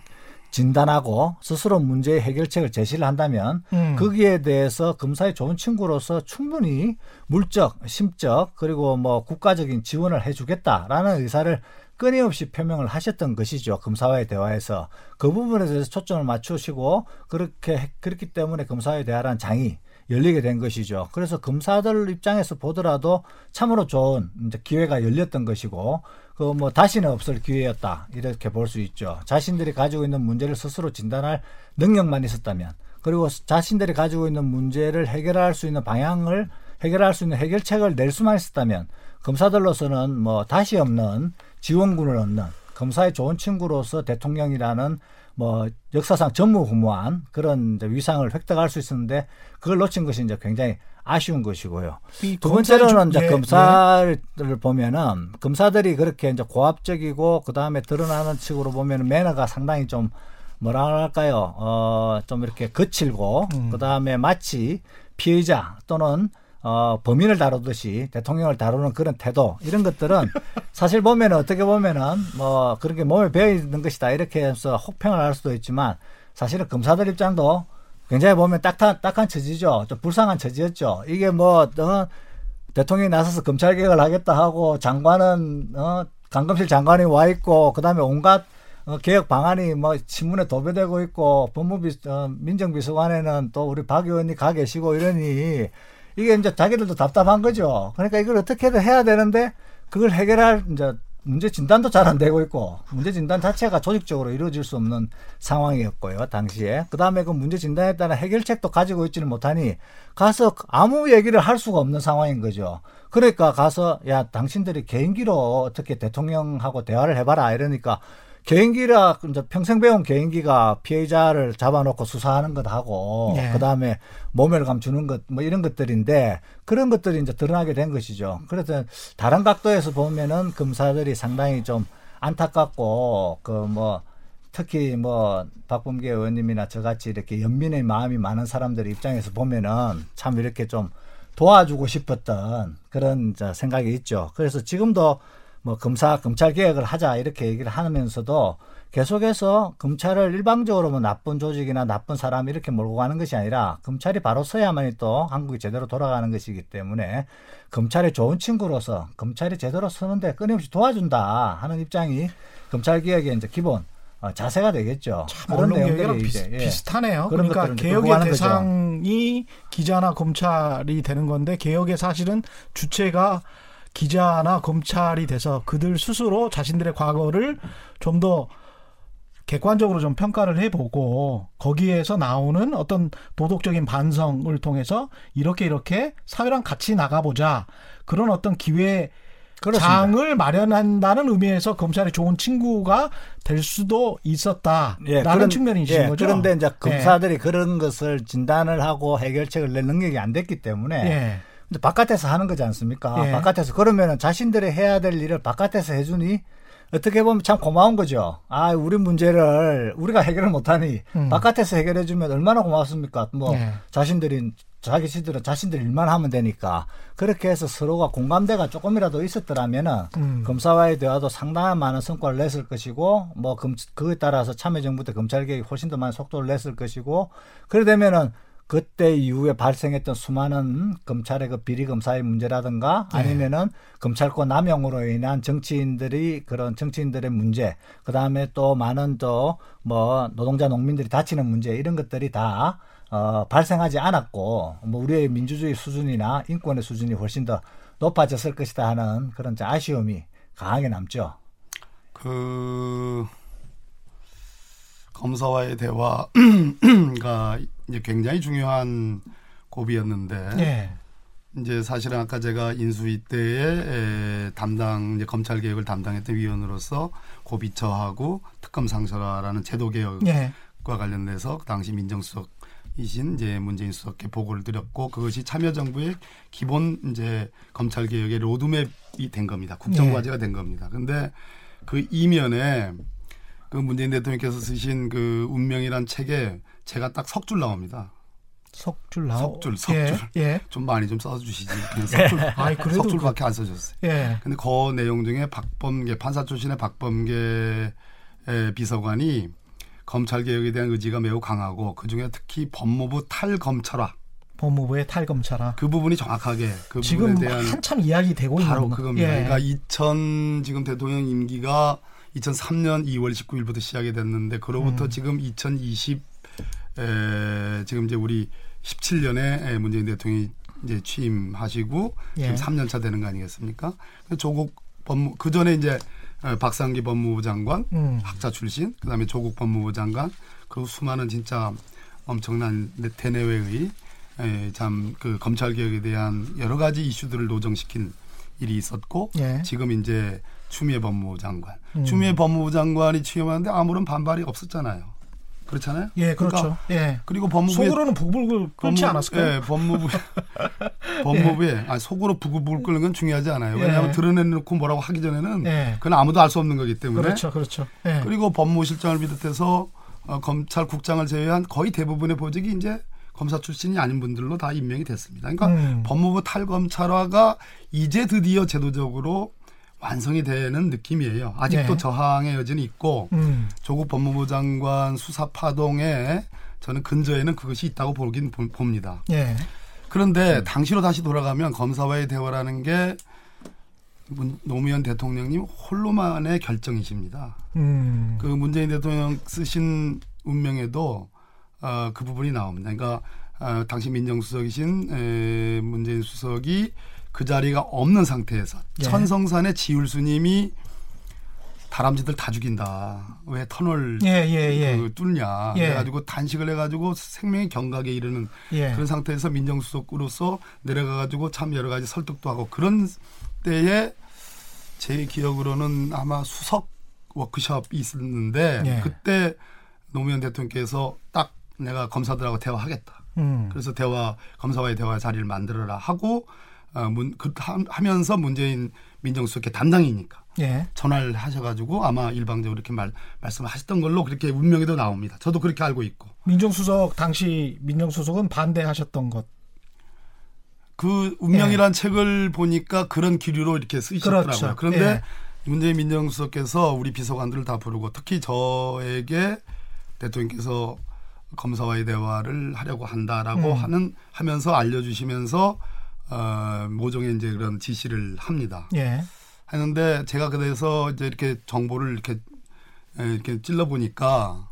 진단하고 스스로 문제의 해결책을 제시를 한다면 음. 거기에 대해서 검사의 좋은 친구로서 충분히 물적, 심적 그리고 뭐 국가적인 지원을 해주겠다라는 의사를 끊임없이 표명을 하셨던 것이죠. 검사와의 대화에서 그 부분에 대해서 초점을 맞추시고 그렇게 그렇기 때문에 검사와의 대화라는 장이 열리게 된 것이죠. 그래서 검사들 입장에서 보더라도 참으로 좋은 기회가 열렸던 것이고 그 뭐 다시는 없을 기회였다 이렇게 볼 수 있죠. 자신들이 가지고 있는 문제를 스스로 진단할 능력만 있었다면 그리고 자신들이 가지고 있는 문제를 해결할 수 있는 방향을 해결할 수 있는 해결책을 낼 수만 있었다면 검사들로서는 뭐 다시 없는 지원군을 얻는 검사의 좋은 친구로서 대통령이라는 뭐 역사상 전무후무한 그런 위상을 획득할 수 있었는데 그걸 놓친 것이 이제 굉장히 아쉬운 것이고요. 두 번째로는 이제 예, 검사를 예. 보면은 검사들이 그렇게 이제 고압적이고 그 다음에 드러나는 측으로 보면은 매너가 상당히 좀 뭐라 할까요? 어, 좀 이렇게 거칠고 음. 그 다음에 마치 피의자 또는 어, 범인을 다루듯이 대통령을 다루는 그런 태도 이런 것들은 사실 보면 어떻게 보면은 뭐 그런 게 몸에 배어 있는 것이다 이렇게 해서 혹평을 할 수도 있지만 사실은 검사들 입장도 굉장히 보면 딱한 딱한 처지죠. 좀 불쌍한 처지였죠. 이게 뭐 어, 대통령이 나서서 검찰 개혁을 하겠다 하고 장관은 어, 강검실 장관이 와 있고 그다음에 온갖 어, 개혁 방안이 뭐 신문에 도배되고 있고 법무비 어, 민정비서관에는 또 우리 박 의원이 가 계시고 이러니 이게 이제 자기들도 답답한 거죠. 그러니까 이걸 어떻게든 해야 되는데 그걸 해결할 이제 문제 진단도 잘 안 되고 있고 문제 진단 자체가 조직적으로 이루어질 수 없는 상황이었고요 당시에 그 다음에 그 문제 진단에 따른 해결책도 가지고 있지는 못하니 가서 아무 얘기를 할 수가 없는 상황인 거죠 그러니까 가서 야 당신들이 개인기로 어떻게 대통령하고 대화를 해봐라 이러니까 개인기라 이제 평생 배운 개인기가 피해자를 잡아놓고 수사하는 것하고 네. 그다음에 모멸감 주는 것 뭐 이런 것들인데 그런 것들이 이제 드러나게 된 것이죠. 그래서 다른 각도에서 보면은 검사들이 상당히 좀 안타깝고 그뭐 특히 뭐 박범계 의원님이나 저같이 이렇게 연민의 마음이 많은 사람들 입장에서 보면은 참 이렇게 좀 도와주고 싶었던 그런 생각이 있죠. 그래서 지금도 뭐 검사 검찰 개혁을 하자 이렇게 얘기를 하면서도 계속해서 검찰을 일방적으로 뭐 나쁜 조직이나 나쁜 사람 이렇게 몰고 가는 것이 아니라 검찰이 바로 서야만이 또 한국이 제대로 돌아가는 것이기 때문에 검찰의 좋은 친구로서 검찰이 제대로 서는데 끊임없이 도와준다 하는 입장이 검찰 개혁의 이제 기본 어, 자세가 되겠죠. 그런 내용들이 이제 비, 예. 비슷하네요. 그러니까 개혁의 대상이 거죠. 기자나 검찰이 되는 건데 개혁의 사실은 주체가 기자나 검찰이 돼서 그들 스스로 자신들의 과거를 좀 더 객관적으로 좀 평가를 해보고 거기에서 나오는 어떤 도덕적인 반성을 통해서 이렇게 이렇게 사회랑 같이 나가보자 그런 어떤 기회. 장을 마련한다는 의미에서 검찰이 좋은 친구가 될 수도 있었다라는 예, 그런, 측면이신 예, 거죠. 그런데 이제 검사들이 예. 그런 것을 진단을 하고 해결책을 낼 능력이 안 됐기 때문에 예. 바깥에서 하는 거지 않습니까? 예. 바깥에서 그러면은 자신들이 해야 될 일을 바깥에서 해주니 어떻게 보면 참 고마운 거죠. 아, 우리 문제를 우리가 해결을 못하니 음. 바깥에서 해결해주면 얼마나 고맙습니까? 뭐 예. 자신들이 자기 시들은 자신들 일만 하면 되니까 그렇게 해서 서로가 공감대가 조금이라도 있었더라면은 음. 검사와의 대화도 상당한 많은 성과를 냈을 것이고 뭐 검, 그에 따라서 참여정부 때 검찰 개혁이 훨씬 더 많은 속도를 냈을 것이고 그래 되면은 그때 이후에 발생했던 수많은 검찰의 그 비리 검사의 문제라든가 네. 아니면은 네. 검찰권 남용으로 인한 정치인들이 그런 정치인들의 문제, 그 다음에 또 많은 또 뭐 노동자 농민들이 다치는 문제 이런 것들이 다 어, 발생하지 않았고 뭐 우리의 민주주의 수준이나 인권의 수준이 훨씬 더 높아졌을 것이다 하는 그런 아쉬움이 강하게 남죠. 그 검사와의 대화가 이제 굉장히 중요한 고비였는데 예. 이제 사실은 아까 제가 인수위 때에 담당 이제 검찰 개혁을 담당했던 위원으로서 고비처하고 특검 상설화라는 제도 개혁과 예. 관련돼서 그 당시 민정수석 이신 이제 문재인 수석께 보고를 드렸고 그것이 참여정부의 기본 이제 검찰 개혁의 로드맵이 된 겁니다. 국정 과제가 예. 된 겁니다. 근데 그 이면에 그 문재인 대통령께서 쓰신 그 운명이란 책에 제가 딱 석 줄 나옵니다. 석줄 나오. 석줄, 석줄. 예, 예. 좀 많이 좀 써주시지. 그냥 석줄, 아이, 석줄밖에 안 써줬어요. 예. 근데 그 내용 중에 박범계 판사 출신의 박범계 비서관이 검찰 개혁에 대한 의지가 매우 강하고 그 중에 특히 법무부 탈검찰화. 법무부의 탈검찰화. 그 부분이 정확하게 그 지금 부분에 대한 한참 이야기 되고 있는 바로 그겁니다. 예. 그러니까 2000 지금 대통령 임기가 2003년 2월 19일부터 시작이 됐는데 그로부터 음. 지금 2020 에, 지금 이제 우리 17년에 문재인 대통령이 이제 취임하시고 예. 지금 3년 차 되는 거 아니겠습니까? 조국 법무 그 전에 이제 박상기 법무부 장관 음. 학자 출신 그다음에 조국 법무부 장관 그리고 수많은 진짜 엄청난 대내외의 참 그 검찰 개혁에 대한 여러 가지 이슈들을 노정시킨 일이 있었고 예. 지금 이제 추미애 법무부 장관 음. 추미애 법무부 장관이 취임하는데 아무런 반발이 없었잖아요. 그렇잖아요. 예, 그렇죠. 그러니까 예. 그리고 법무부 속으로는 부글부글 끓지 않았을까요? 예, 법무부 법무부에 예. 아니, 속으로 부글부글 끓는 건 중요하지 않아요. 왜냐하면 예. 드러내놓고 뭐라고 하기 전에는 예. 그건 아무도 알 수 없는 거기 때문에. 그렇죠, 그렇죠. 예. 그리고 법무실장을 비롯해서 어, 검찰국장을 제외한 거의 대부분의 보직이 이제 검사 출신이 아닌 분들로 다 임명이 됐습니다. 그러니까 음. 법무부 탈검찰화가 이제 드디어 제도적으로 완성이 되는 느낌이에요. 아직도 네. 저항의 여지는 있고 음. 조국 법무부 장관 수사 파동에 저는 근저에는 그것이 있다고 보긴 봅니다. 네. 그런데 음. 당시로 다시 돌아가면 검사와의 대화라는 게 노무현 대통령님 홀로만의 결정이십니다. 음. 그 문재인 대통령 쓰신 운명에도 어, 그 부분이 나옵니다. 그러니까 어, 당시 민정수석이신 에, 문재인 수석이 그 자리가 없는 상태에서 예. 천성산의 지율수님이 다람쥐들 다 죽인다. 왜 터널 예, 예, 예. 그 뚫냐. 예. 그래가지고 단식을 해가지고 생명의 경각에 이르는 예. 그런 상태에서 민정수석으로서 내려가가지고 참 여러 가지 설득도 하고 그런 때에 제 기억으로는 아마 수석 워크숍이 있었는데 예. 그때 노무현 대통령께서 딱 내가 검사들하고 대화하겠다. 음. 그래서 대화 검사와의 대화 자리를 만들어라 하고 어, 문, 그, 하면서 문재인 민정수석께 담당이니까 예. 전화를 하셔가지고 아마 일방적으로 이렇게 말, 말씀하셨던 걸로 그렇게 운명에도 나옵니다. 저도 그렇게 알고 있고. 민정수석 당시 민정수석은 반대하셨던 것. 그 운명이란 예. 책을 보니까 그런 기류로 이렇게 쓰이셨더라고요. 그렇죠. 그런데 예. 문재인 민정수석께서 우리 비서관들을 다 부르고 특히 저에게 대통령께서 검사와의 대화를 하려고 한다라고 음. 하는 하면서 알려주시면서 어, 모종의 이제 그런 지시를 합니다. 예. 하는데 제가 그래서 이제 이렇게 정보를 이렇게 이렇게 찔러 보니까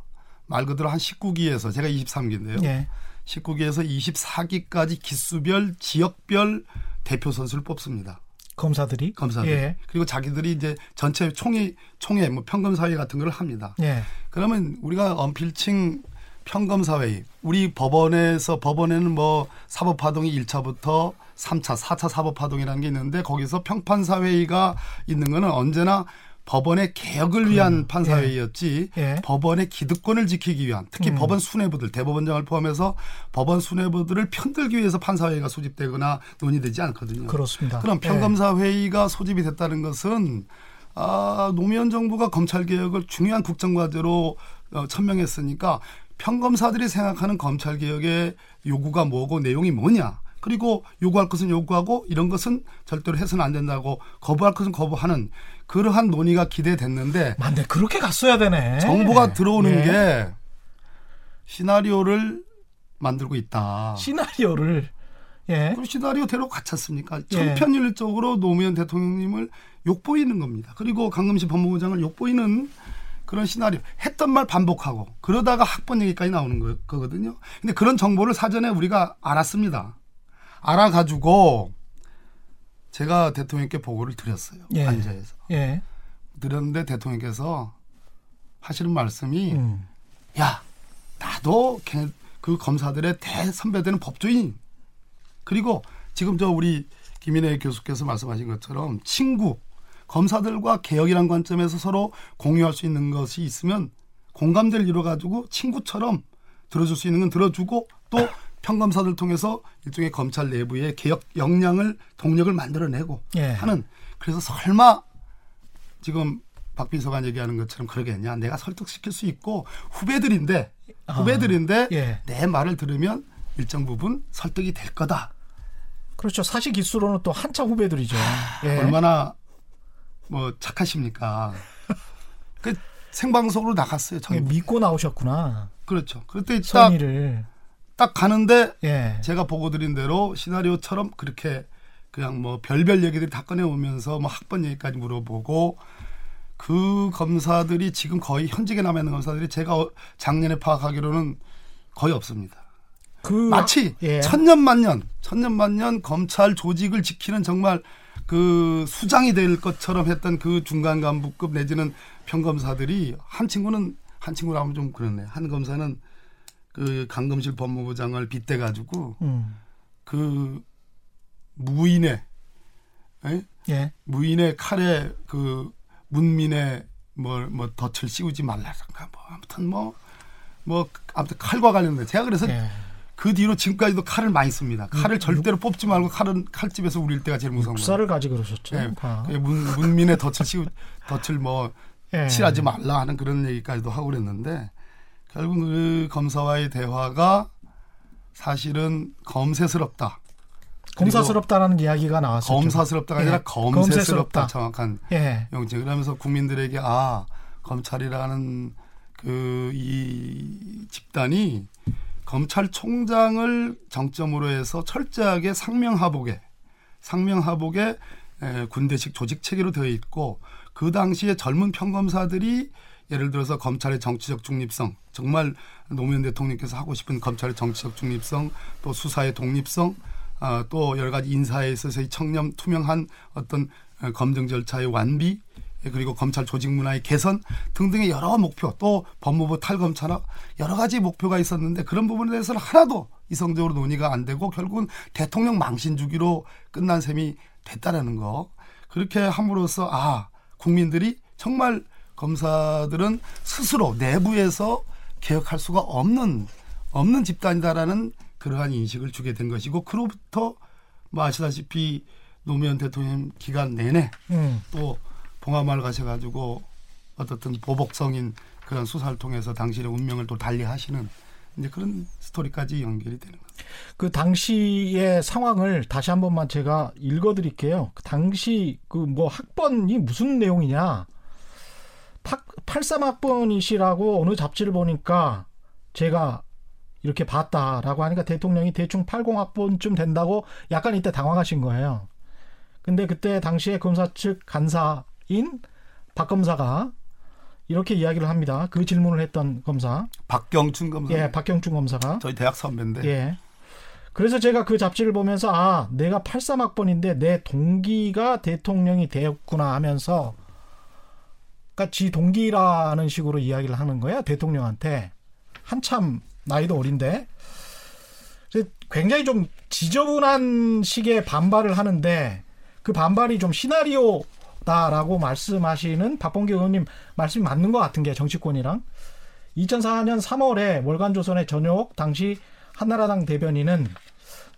말 그대로 한 19기에서 제가 23기인데요. 예. 19기에서 24기까지 기수별 지역별 대표 선수를 뽑습니다. 검사들이 검사들 예. 그리고 자기들이 이제 전체 총회 총회 뭐 평검 사회 같은 걸 합니다. 예. 그러면 우리가 언필칭 평검 사회 우리 법원에서 법원에는 뭐 사법 파동이 1차부터 3차, 4차 사법파동이라는 게 있는데 거기서 평판사회의가 있는 거는 언제나 법원의 개혁을 위한 음, 판사회의였지 예. 예. 법원의 기득권을 지키기 위한 특히 음. 법원 수뇌부들 대법원장을 포함해서 법원 수뇌부들을 편들기 위해서 판사회의가 소집되거나 논의되지 않거든요. 그렇습니다. 그럼 예. 평검사회의가 소집이 됐다는 것은 아, 노무현 정부가 검찰 개혁을 중요한 국정 과제로 어, 천명했으니까 평검사들이 생각하는 검찰 개혁의 요구가 뭐고 내용이 뭐냐 그리고 요구할 것은 요구하고 이런 것은 절대로 해서는 안 된다고 거부할 것은 거부하는 그러한 논의가 기대됐는데 맞네 그렇게 갔어야 되네 정보가 들어오는 예. 게 시나리오를 만들고 있다 시나리오를 예. 그럼 시나리오대로 같지 않습니까? 예. 천편일적으로 노무현 대통령님을 욕보이는 겁니다. 그리고 강금시 법무부 장을 욕보이는 그런 시나리오 했던 말 반복하고 그러다가 학번 얘기까지 나오는 거, 거거든요. 근데 그런 정보를 사전에 우리가 알았습니다. 알아가지고 제가 대통령께 보고를 드렸어요. 예. 관저에서. 예. 드렸는데 대통령께서 하시는 말씀이 음. 야 나도 그 검사들의 대선배되는 법조인 그리고 지금 저 우리 김인혜 교수께서 말씀하신 것처럼 친구 검사들과 개혁이란 관점에서 서로 공유할 수 있는 것이 있으면 공감대를 이뤄 가지고 친구처럼 들어줄 수 있는 건 들어주고 또 평검사들 통해서 일종의 검찰 내부의 개혁 역량을 동력을 만들어내고 예. 하는 그래서 설마 지금 박빈서관 얘기하는 것처럼 그러겠냐 내가 설득시킬 수 있고 후배들인데 아, 후배들인데 아, 예. 내 말을 들으면 일정 부분 설득이 될 거다. 그렇죠. 사실 기수로는 또 한참 후배들이죠. 예. 얼마나 뭐 착하십니까? 그 생방송으로 나갔어요. 전 믿고 나오셨구나. 그렇죠. 그때 딱, 딱 가는데 예. 제가 보고 드린 대로 시나리오처럼 그렇게 그냥 뭐 별별 얘기들이 다 꺼내 오면서 뭐 학번 얘기까지 물어보고 그 검사들이 지금 거의 현직에 남아 있는 검사들이 제가 어, 작년에 파악하기로는 거의 없습니다. 그 마치 예. 천년만년 천년만년 검찰 조직을 지키는 정말 그 수장이 될 것처럼 했던 그 중간 간부급 내지는 평검사들이 한 친구는 한 친구라 하면 좀 그렇네. 한 검사는 그 강금실 법무부 장을 빗대 가지고 음. 그 무인의 에? 예. 무인의 칼에 그 문민의 뭐, 뭐 덫을 씌우지 말라든가 뭐 아무튼 뭐뭐 뭐 아무튼 칼과 관련된 제가 그래서 예. 그 뒤로 지금까지도 칼을 많이 씁니다. 칼을 음, 절대로 뽑지 말고 칼은 칼집에서 우릴 때가 제일 무서운 거예요. 쌀을 가지 그러셨죠. 네. 그 문, 문민의 덫을 씌우 덫을 뭐 예. 칠하지 말라 하는 그런 얘기까지도 하고 그랬는데 결국 그 검사와의 대화가 사실은 검세스럽다. 검사스럽다라는 이야기가 나왔었죠. 검사스럽다가 아니라 예. 검세스럽다, 검세스럽다. 정확한 예. 용지. 그러면서 국민들에게 아 검찰이라는 그 이 집단이 검찰총장을 정점으로 해서 철저하게 상명하복에 상명하복에 에, 군대식 조직 체계로 되어 있고 그 당시에 젊은 평검사들이 예를 들어서 검찰의 정치적 중립성 정말 노무현 대통령께서 하고 싶은 검찰의 정치적 중립성 또 수사의 독립성 아, 또 여러 가지 인사에 있어서의 청렴 투명한 어떤 검증 절차의 완비 그리고 검찰 조직 문화의 개선 등등의 여러 목표 또 법무부 탈검찰화 여러 가지 목표가 있었는데 그런 부분에 대해서는 하나도 이성적으로 논의가 안 되고 결국은 대통령 망신 주기로 끝난 셈이 됐다라는 거. 그렇게 함으로써 아 국민들이 정말 검사들은 스스로 내부에서 개혁할 수가 없는 없는 집단이다라는 그러한 인식을 주게 된 것이고 그로부터 뭐 아시다시피 노무현 대통령 기간 내내 음. 또 봉화마을 가셔가지고 어떻든 보복성인 그런 수사를 통해서 당신의 운명을 또 달리하시는 이제 그런 스토리까지 연결이 되는 거죠. 그 당시의 상황을 다시 한 번만 제가 읽어드릴게요. 그 당시 그 뭐 학번이 무슨 내용이냐? 83학번이시라고 어느 잡지를 보니까 제가 이렇게 봤다라고 하니까 대통령이 대충 80학번쯤 된다고 약간 이때 당황하신 거예요. 근데 그때 당시에 검사 측 간사 박 검사가 이렇게 이야기를 합니다. 그 질문을 했던 검사. 박경춘 검사. 예, 박경춘 검사가. 저희 대학 선배인데. 예. 그래서 제가 그 잡지를 보면서 아, 내가 83학번인데 내 동기가 대통령이 되었구나 하면서 그러니까 지 동기라는 식으로 이야기를 하는 거야, 대통령한테. 한참 나이도 어린데. 굉장히 좀 지저분한 식의 반발을 하는데 그 반발이 좀 시나리오 다라고 말씀하시는 박봉계 의원님 말씀이 맞는 것 같은 게 정치권이랑 2004년 3월에 월간조선의 전역 당시 한나라당 대변인은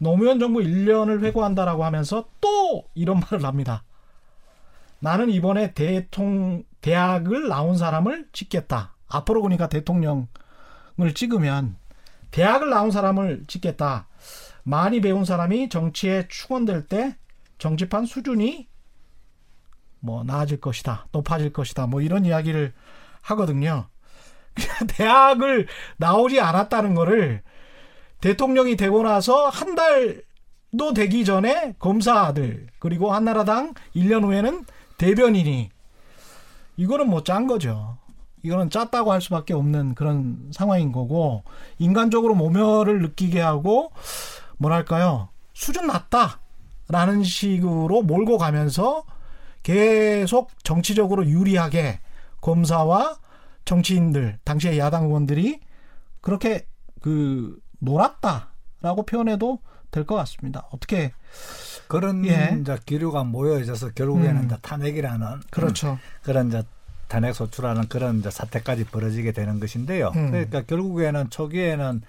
노무현 정부 1년을 회고한다라고 하면서 또 이런 말을 합니다. 나는 이번에 대통 대학을 나온 사람을 찍겠다. 앞으로 보니까 대통령을 찍으면 대학을 나온 사람을 찍겠다. 많이 배운 사람이 정치에 충원될 때 정치판 수준이 뭐 나아질 것이다, 높아질 것이다, 뭐 이런 이야기를 하거든요. 대학을 나오지 않았다는 거를 대통령이 되고 나서 한 달도 되기 전에 검사들 그리고 한나라당 1년 후에는 대변인이 이거는 뭐 짠 거죠. 이거는 짰다고 할 수밖에 없는 그런 상황인 거고 인간적으로 모멸을 느끼게 하고 뭐랄까요 수준 낮다라는 식으로 몰고 가면서 계속 정치적으로 유리하게 검사와 정치인들 당시의 야당 의원들이 그렇게 그 놀았다라고 표현해도 될 것 같습니다. 어떻게 그런 예. 이제 기류가 모여 있어서 결국에는 음. 이제 탄핵이라는 그렇죠. 그런 이제 탄핵 소추라는 그런 이제 사태까지 벌어지게 되는 것인데요. 음. 그러니까 결국에는 초기에는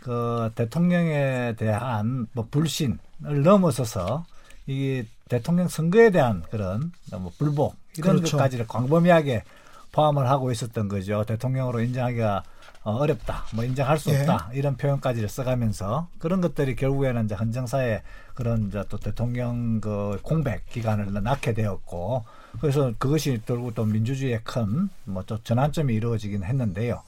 그 대통령에 대한 뭐 불신을 넘어서서 이 대통령 선거에 대한 그런 뭐 불복 이런 그렇죠. 것까지를 광범위하게 포함을 하고 있었던 거죠. 대통령으로 인정하기가 어, 어렵다, 뭐 인정할 수 예. 없다 이런 표현까지를 써가면서 그런 것들이 결국에는 이제 헌정사에 그런 이제 또 대통령 그 공백 기간을 낳게 되었고 그래서 그것이 결국 또 민주주의의 큰뭐또 전환점이 이루어지긴 했는데요.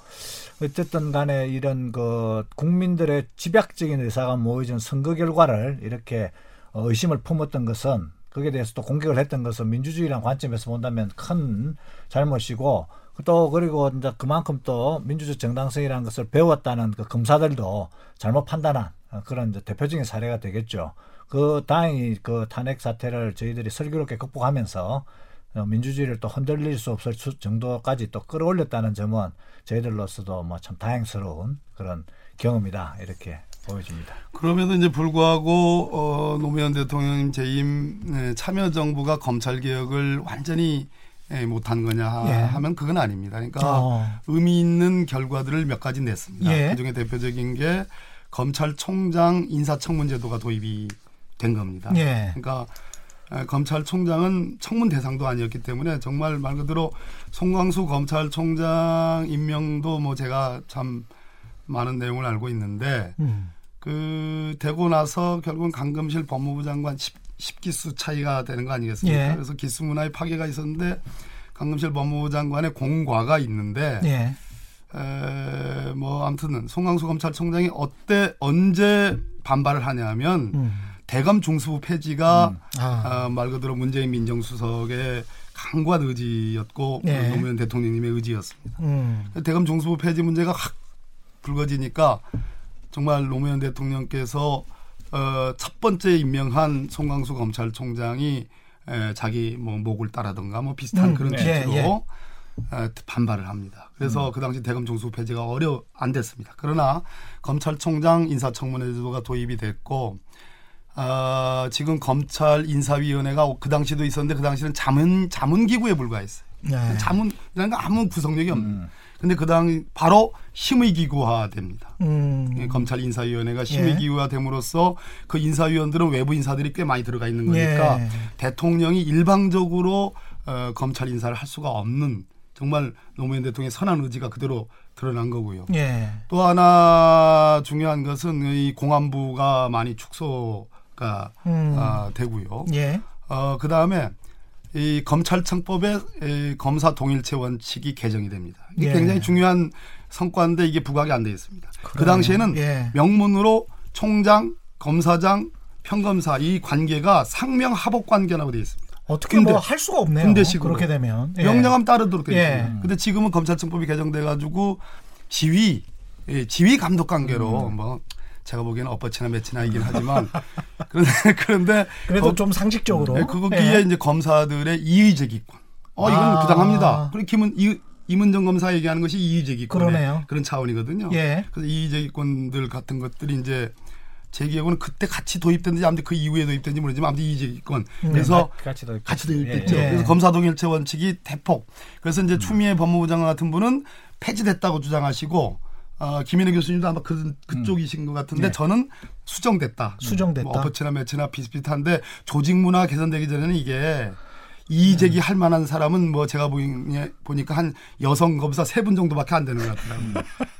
어쨌든 간에 이런 그 국민들의 집약적인 의사가 모여진 선거 결과를 이렇게 어, 의심을 품었던 것은 거기에 대해서 또 공격을 했던 것은 민주주의란 관점에서 본다면 큰 잘못이고 또 그리고 이제 그만큼 또 민주주의 정당성이라는 것을 배웠다는 그 검사들도 잘못 판단한 그런 이제 대표적인 사례가 되겠죠. 그 다행히 그 탄핵 사태를 저희들이 슬기롭게 극복하면서 어, 민주주의를 또 흔들릴 수 없을 정도까지 또 끌어올렸다는 점은 저희들로서도 뭐 참 다행스러운 그런 경험이다 이렇게 보여집니다. 그럼에도 이제 불구하고 어, 노무현 대통령 재임 네, 참여 정부가 검찰 개혁을 완전히 예, 못한 거냐 예. 하면 그건 아닙니다. 그러니까 어. 의미 있는 결과들을 몇 가지 냈습니다. 예. 그중에 대표적인 게 검찰총장 인사청문제도가 도입이 된 겁니다. 예. 그러니까 검찰총장은 청문 대상도 아니었기 때문에 정말 말 그대로 송광수 검찰총장 임명도 뭐 제가 참 많은 내용을 알고 있는데 음. 그 되고 나서 결국은 강금실 법무부 장관 10, 10기수 차이가 되는 거 아니겠습니까? 예. 그래서 기수 문화의 파괴가 있었는데 강금실 법무부 장관의 공과가 있는데 예. 에, 뭐 아무튼 송광수 검찰총장이 어때 언제 반발을 하냐면 음. 대검 중수부 폐지가 음. 아. 어, 말 그대로 문재인 민정수석의 강구한 의지였고 네. 노무현 대통령님의 의지였습니다. 음. 대검 중수부 폐지 문제가 확 불거지니까 정말 노무현 대통령께서 어, 첫 번째 임명한 송광수 검찰총장이 에, 자기 뭐 목을 따라든가 뭐 비슷한 음. 그런 취지로 예, 예. 에, 반발을 합니다. 그래서 음. 그 당시 대검 중수부 폐지가 어려 안 됐습니다. 그러나 검찰총장 인사청문회 제도가 도입이 됐고 어, 지금 검찰 인사위원회가 그 당시도 있었는데 그 당시는 자문 자문 기구에 불과했어요. 네. 자문이라는 거 아무 구성력이 없는. 음. 근데 그당 바로 심의기구화 됩니다. 음. 예, 검찰 인사위원회가 심의기구화 됨으로써 그 인사위원들은 외부 인사들이 꽤 많이 들어가 있는 거니까 예. 대통령이 일방적으로 어, 검찰 인사를 할 수가 없는 정말 노무현 대통령의 선한 의지가 그대로 드러난 거고요. 예. 또 하나 중요한 것은 이 공안부가 많이 축소 가 음. 어, 되고요. 예. 어, 그 다음에 이 검찰청법의 이 검사 동일체 원칙이 개정이 됩니다. 이게 예. 굉장히 중요한 성과인데 이게 부각이 안 돼 있습니다. 그 그래요. 그 당시에는 예. 명문으로 총장, 검사장, 평검사 이 관계가 상명 하복 관계라고 되어 있습니다. 어떻게 뭐 할 수가 없네요. 군대식으로 그렇게 되면 예. 명령하면 따르도록 되어 예. 있습니다. 근데 지금은 검찰청법이 개정돼 가지고 지휘 예, 지휘 감독 관계로 음. 뭐 제가 보기에는 엇버치나 매치나이긴 하지만 그런데 그런데 그래도 거, 좀 상식적으로 네, 그거기에 네. 이제 검사들의 이의제기권. 어 이건 아. 부당합니다. 그리고 김은 이 이문정 검사 얘기하는 것이 이의제기권 그런 차원이거든요. 예. 그래서 이의제기권들 같은 것들이 이제 제 기억으로는 그때 같이 도입됐는지 아무튼 그 이후에 도입됐는지 모르지만 아무튼 이의제기권. 음. 그래서 네, 같이, 도입 같이 도입됐죠. 예. 그래서 검사 동일체 원칙이 대폭. 그래서 이제 음. 추미애 법무부 장관 같은 분은 폐지됐다고 주장하시고 어, 김인혜 교수님도 아마 그, 그쪽이신 음. 것 같은데 네. 저는 수정됐다. 수정됐다. 뭐 어퍼치나 매치나 비슷비슷한데 조직 문화 개선되기 전에는 이게 이의 제기 할 만한 사람은 뭐 제가 보니까 한 여성 검사 세 분 정도밖에 안 되는 것 같더라고요.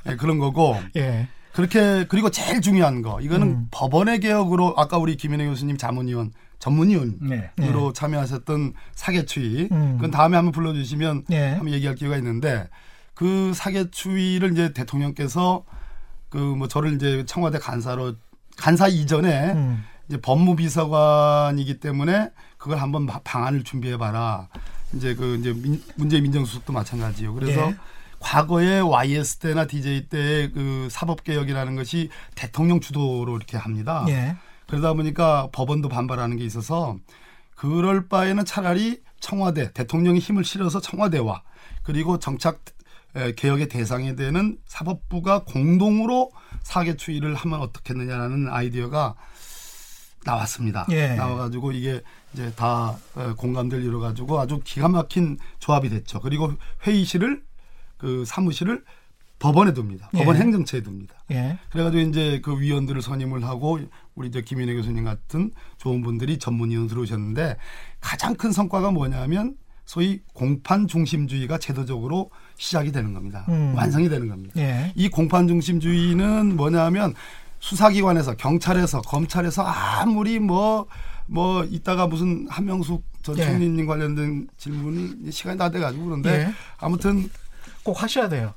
네, 그런 거고. 예. 그렇게 그리고 제일 중요한 거 이거는 음. 법원의 개혁으로 아까 우리 김인혜 교수님 자문위원 전문위원으로 네. 네. 참여하셨던 사개추위 음. 그건 다음에 한번 불러주시면 네. 한번 얘기할 기회가 있는데 그 사개 추위를 이제 대통령께서 그 뭐 저를 이제 청와대 간사로 간사 이전에 음. 이제 법무비서관이기 때문에 그걸 한번 방안을 준비해 봐라. 이제 그 이제 민, 문재인 민정수석도 마찬가지요. 그래서 예. 과거에 YS 때나 DJ 때의 그 사법 개혁이라는 것이 대통령 주도로 이렇게 합니다. 예. 그러다 보니까 법원도 반발하는 게 있어서 그럴 바에는 차라리 청와대 대통령이 힘을 실어서 청와대와 그리고 정착 개혁의 대상이 되는 사법부가 공동으로 사개 추이를 하면 어떻겠느냐라는 아이디어가 나왔습니다. 예. 나와가지고 이게 이제 다 공감대를 이뤄가지고 아주 기가 막힌 조합이 됐죠. 그리고 회의실을 그 사무실을 법원에 둡니다. 예. 법원 행정처에 둡니다. 예. 그래가지고 이제 그 위원들을 선임을 하고 우리 이제 김인혜 교수님 같은 좋은 분들이 전문위원 들어오셨는데 가장 큰 성과가 뭐냐면 소위 공판 중심주의가 제도적으로 시작이 되는 겁니다. 음. 완성이 되는 겁니다. 예. 이 공판 중심주의는 뭐냐면 수사기관에서 경찰에서 검찰에서 아무리 뭐 뭐뭐 이따가 무슨 한명숙 전 예. 총리님 관련된 질문이 시간이 다 돼가지고 그런데 예. 아무튼 꼭 하셔야 돼요.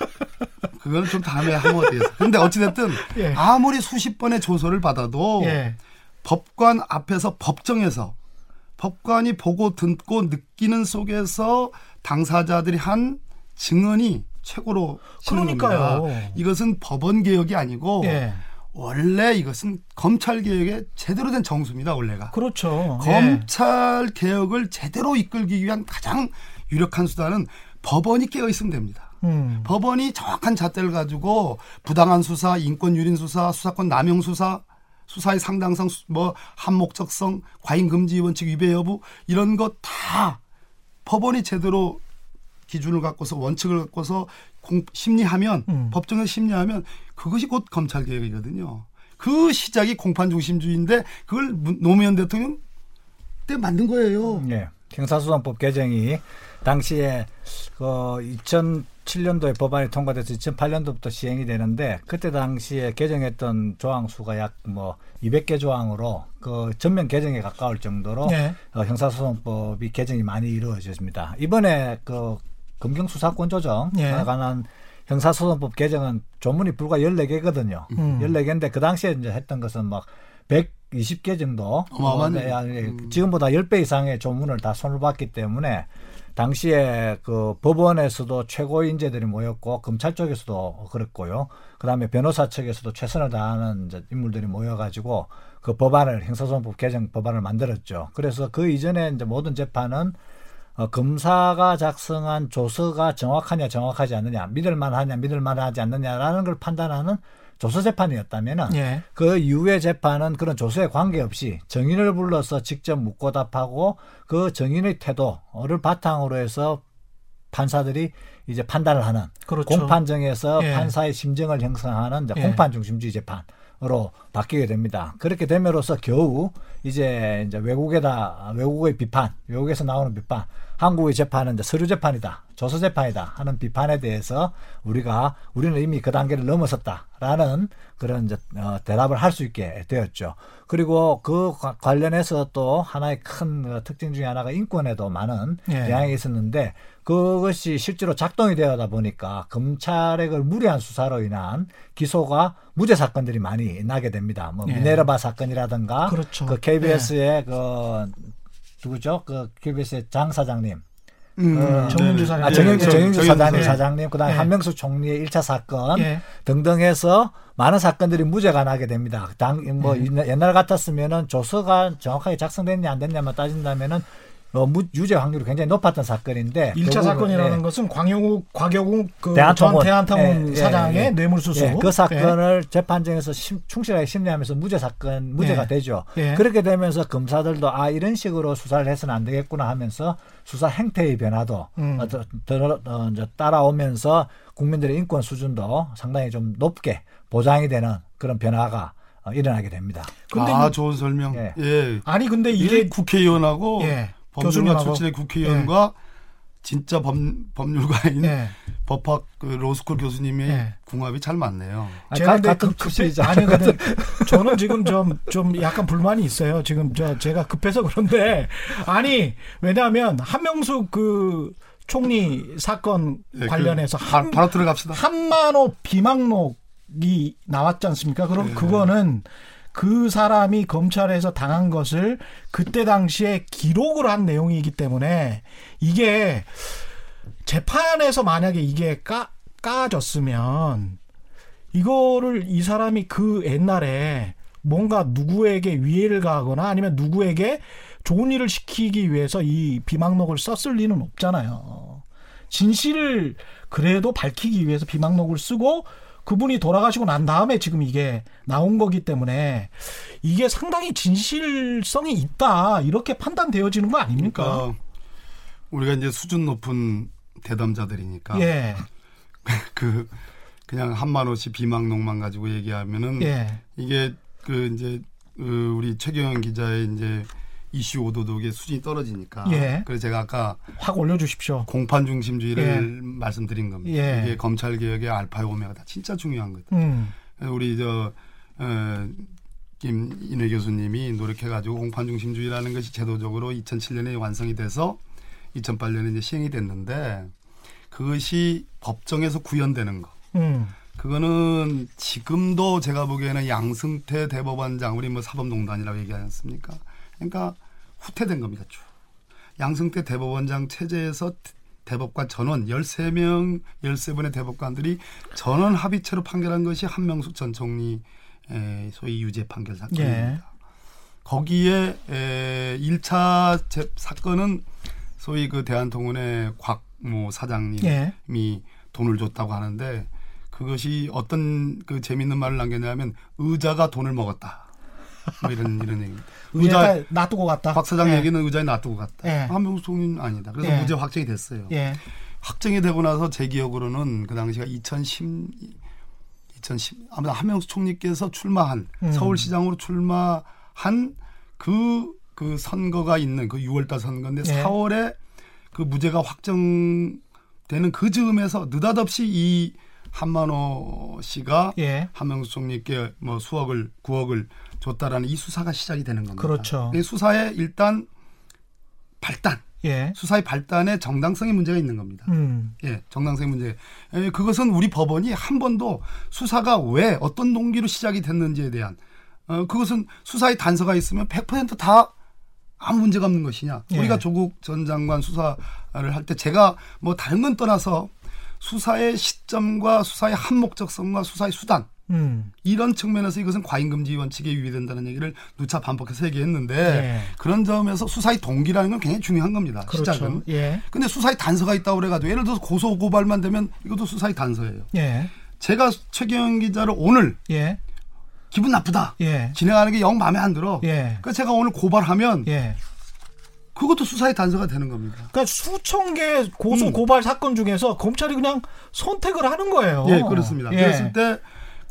그거는 좀 다음에 하면 어때요? 근데 어찌됐든 예. 아무리 수십 번의 조서를 받아도 예. 법관 앞에서 법정에서 법관이 보고 듣고 느끼는 속에서 당사자들이 한 증언이 최고로 그러니까요. 겁니다. 이것은 법원 개혁이 아니고 예. 원래 이것은 검찰 개혁의 제대로 된 정수입니다. 원래가. 그렇죠. 검찰 예. 개혁을 제대로 이끌기 위한 가장 유력한 수단은 법원이 깨어 있으면 됩니다. 음. 법원이 정확한 잣대를 가지고 부당한 수사, 인권 유린 수사, 수사권 남용 수사, 수사의 상당성, 뭐 한목적성, 과잉 금지 원칙 위배 여부 이런 것 다 법원이 제대로 기준을 갖고서 원칙을 갖고서 공, 심리하면 음. 법정에서 심리하면 그것이 곧 검찰 개혁이거든요. 그 시작이 공판 중심주의인데 그걸 노무현 대통령 때 만든 거예요. 네. 형사소송법 개정이 당시에 그 2007년도에 법안이 통과돼서 2008년도부터 시행이 되는데 그때 당시에 개정했던 조항 수가 약 뭐 200개 조항으로 그 전면 개정에 가까울 정도로 네. 어, 형사소송법이 개정이 많이 이루어졌습니다. 이번에 그 검경 수사권 조정 네. 관한 형사소송법 개정은 조문이 불과 14개거든요. 음. 14개인데 그 당시에 이제 했던 것은 막 120개 정도. 어마어마네. 음. 지금보다 10배 이상의 조문을 다 손을 봤기 때문에 당시에 그 법원에서도 최고 인재들이 모였고 검찰 쪽에서도 그랬고요. 그다음에 변호사 측에서도 최선을 다하는 이제 인물들이 모여가지고 그 법안을 형사소송법 개정 법안을 만들었죠. 그래서 그 이전에 이제 모든 재판은 어, 검사가 작성한 조서가 정확하냐 정확하지 않느냐 믿을만하냐 믿을만하지 않느냐라는 걸 판단하는 조서 재판이었다면은 예. 그 이후의 재판은 그런 조서에 관계없이 정인을 불러서 직접 묻고 답하고 그 정인의 태도를 바탕으로 해서 판사들이 이제 판단을 하는 그렇죠. 공판정에서 예. 판사의 심정을 형성하는 예. 공판 중심주의 재판으 로 바뀌게 됩니다. 그렇게 됨으로써 겨우 이제 이제 외국에다 외국의 비판, 외국에서 나오는 비판, 한국의 재판은 이제 서류 재판이다, 조서 재판이다 하는 비판에 대해서 우리가 우리는 이미 그 단계를 넘어섰다라는 그런 이제 어, 대답을 할 수 있게 되었죠. 그리고 그 관련해서 또 하나의 큰 어, 특징 중에 하나가 인권에도 많은 예. 영향이 있었는데 그것이 실제로 작동이 되다 보니까 검찰의 그 무리한 수사로 인한 기소가 무죄 사건들이 많이 나게 됩니다. 뭐 예. 미네르바 사건이라든가 그렇죠. 그 KBS의 예. 그 누구죠? 그 KBS의 장 사장님. 음, 어, 정윤주 사장님. 아, 정윤주, 정윤주 사장님, 네. 사장님, 그 다음에 네. 한명수 총리의 1차 사건 네. 등등 해서 많은 사건들이 무죄가 나게 됩니다. 당, 뭐, 네. 옛날 같았으면은 조서가 정확하게 작성됐냐 안 됐냐만 따진다면은 어, 무, 유죄 확률이 굉장히 높았던 사건인데 1차 사건이라는 네. 것은 광영욱 곽영욱 그 대한통운, 대한통운 네, 사장의 네, 뇌물수수 그 사건을 재판정에서 심, 충실하게 심리하면서 무죄 사건 무죄가 되죠. 그렇게 되면서 검사들도 아 이런 식으로 수사를 해서는 안 되겠구나 하면서 수사 행태의 변화도 음. 어, 더, 더, 어, 이제 따라오면서 국민들의 인권 수준도 상당히 좀 높게 보장이 되는 그런 변화가 어, 일어나게 됩니다. 근데 아, 좋은 설명. 예. 예. 아니 근데 이게 국회의원하고 예. 법률가 출신의 국회의원과 예. 진짜 법, 법률가인 예. 법학 그 로스쿨 교수님의 예. 궁합이 잘 맞네요. 아, 제가 가, 끔 급, 급해 아니 근데 저는 지금 좀좀 약간 불만이 있어요. 지금 저 제가 급해서 그런데 아니 왜냐하면 한명숙 그 총리 사건 예, 그 관련해서 그, 한, 바로 들어갑시다. 한만호 비망록이 나왔지 않습니까? 그럼 예. 그거는 그 사람이 검찰에서 당한 것을 그때 당시에 기록을 한 내용이기 때문에 이게 재판에서 만약에 이게 까, 까졌으면 이거를 이 사람이 그 옛날에 뭔가 누구에게 위해를 가하거나 아니면 누구에게 좋은 일을 시키기 위해서 이 비망록을 썼을 리는 없잖아요. 진실을 그래도 밝히기 위해서 비망록을 쓰고 그분이 돌아가시고 난 다음에 지금 이게 나온 거기 때문에 이게 상당히 진실성이 있다 이렇게 판단되어지는 거 아닙니까? 그러니까 우리가 이제 수준 높은 대담자들이니까 예. 그 그냥 한만 원씩 비망록만 가지고 얘기하면은 예. 이게 그 이제 그 우리 최경영 기자의 이제 이슈 오도독의 수준이 떨어지니까. 예. 그래서 제가 아까 확 올려주십시오. 공판 중심주의를 예. 말씀드린 겁니다. 예. 이게 검찰 개혁의 알파의 오메가다 진짜 중요한 거다. 음. 우리 저 어, 김인회 교수님이 노력해가지고 공판 중심주의라는 것이 제도적으로 2007년에 완성이 돼서 2008년에 이제 시행이 됐는데 그것이 법정에서 구현되는 거. 음. 그거는 지금도 제가 보기에는 양승태 대법원장 우리 뭐 사법농단이라고 얘기하지 않습니까? 그러니까 후퇴된 겁니다. 쭉. 양승태 대법원장 체제에서 대법관 전원 13명, 13분의 대법관들이 전원 합의체로 판결한 것이 한명숙 전 총리 소위 유죄 판결 사건입니다. 예. 거기에 에, 1차 재, 사건은 소위 그 대한통운의 곽모 사장님이 예. 돈을 줬다고 하는데 그것이 어떤 그 재밌는 말을 남겼냐면 의자가 돈을 먹었다. 뭐 이런 이런 얘기입니다. 의자 놔두고 갔다. 박 사장 예. 얘기는 의자에 놔두고 갔다. 예. 한명숙 총리는 아니다. 그래서 예. 무죄 확정이 됐어요. 예. 확정이 되고 나서 제 기억으로는 그 당시가 2010 2010 아무튼 한명숙 총리께서 출마한 음. 서울시장으로 출마한 그그 그 선거가 있는 그 6월달 선거인데 예. 4월에 그 무죄가 확정되는 그 즈음에서 느닷없이 이 한만호 씨가 예. 한명숙 총리께 뭐 수억을 9억을 줬다라는 이 수사가 시작이 되는 겁니다. 그렇죠. 이 수사에 일단 발단, 예. 수사의 발단에 정당성의 문제가 있는 겁니다. 음. 예, 정당성의 문제. 예, 그것은 우리 법원이 한 번도 수사가 왜 어떤 동기로 시작이 됐는지에 대한 어, 그것은 수사의 단서가 있으면 100%다 아무 문제가 없는 것이냐. 예. 우리가 조국 전 장관 수사를 할 때 제가 뭐 다른 건 떠나서 수사의 시점과 수사의 한목적성과 수사의 수단 음. 이런 측면에서 이것은 과잉금지 원칙에 위배된다는 얘기를 누차 반복해서 얘기했는데 예. 그런 점에서 수사의 동기라는 건 굉장히 중요한 겁니다. 그렇죠. 시작은. 예. 근데 수사의 단서가 있다고 그래가지고 예를 들어서 고소 고발만 되면 이것도 수사의 단서예요. 예. 제가 최경 기자를 오늘 예. 기분 나쁘다. 예. 진행하는 게 영 마음에 안 들어. 예. 그래서 제가 오늘 고발하면 예. 그것도 수사의 단서가 되는 겁니다. 그러니까 수천 개 고소 음. 고발 음. 사건 중에서 검찰이 그냥 선택을 하는 거예요. 예, 그렇습니다. 예. 그랬을 때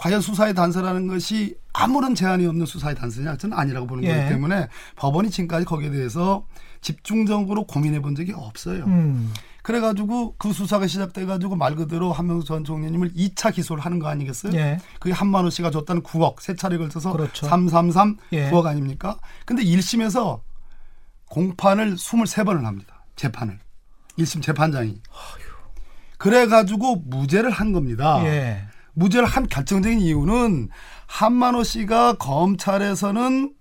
과연 수사의 단서라는 것이 아무런 제한이 없는 수사의 단서냐? 저는 아니라고 보는 예. 거기 때문에 법원이 지금까지 거기에 대해서 집중적으로 고민해 본 적이 없어요. 음. 그래가지고 그 수사가 시작돼가지고 말 그대로 한명수 전 총리님을 2차 기소를 하는 거 아니겠어요? 예. 그게 한만호 씨가 줬다는 9억 세 차례 걸쳐서 그렇죠. 333 예. 9억 아닙니까? 근데 1심에서 공판을 23번을 합니다. 재판을. 1심 재판장이. 그래가지고 무죄를 한 겁니다. 예. 무죄를 한 결정적인 이유는 한만호 씨가 검찰에서는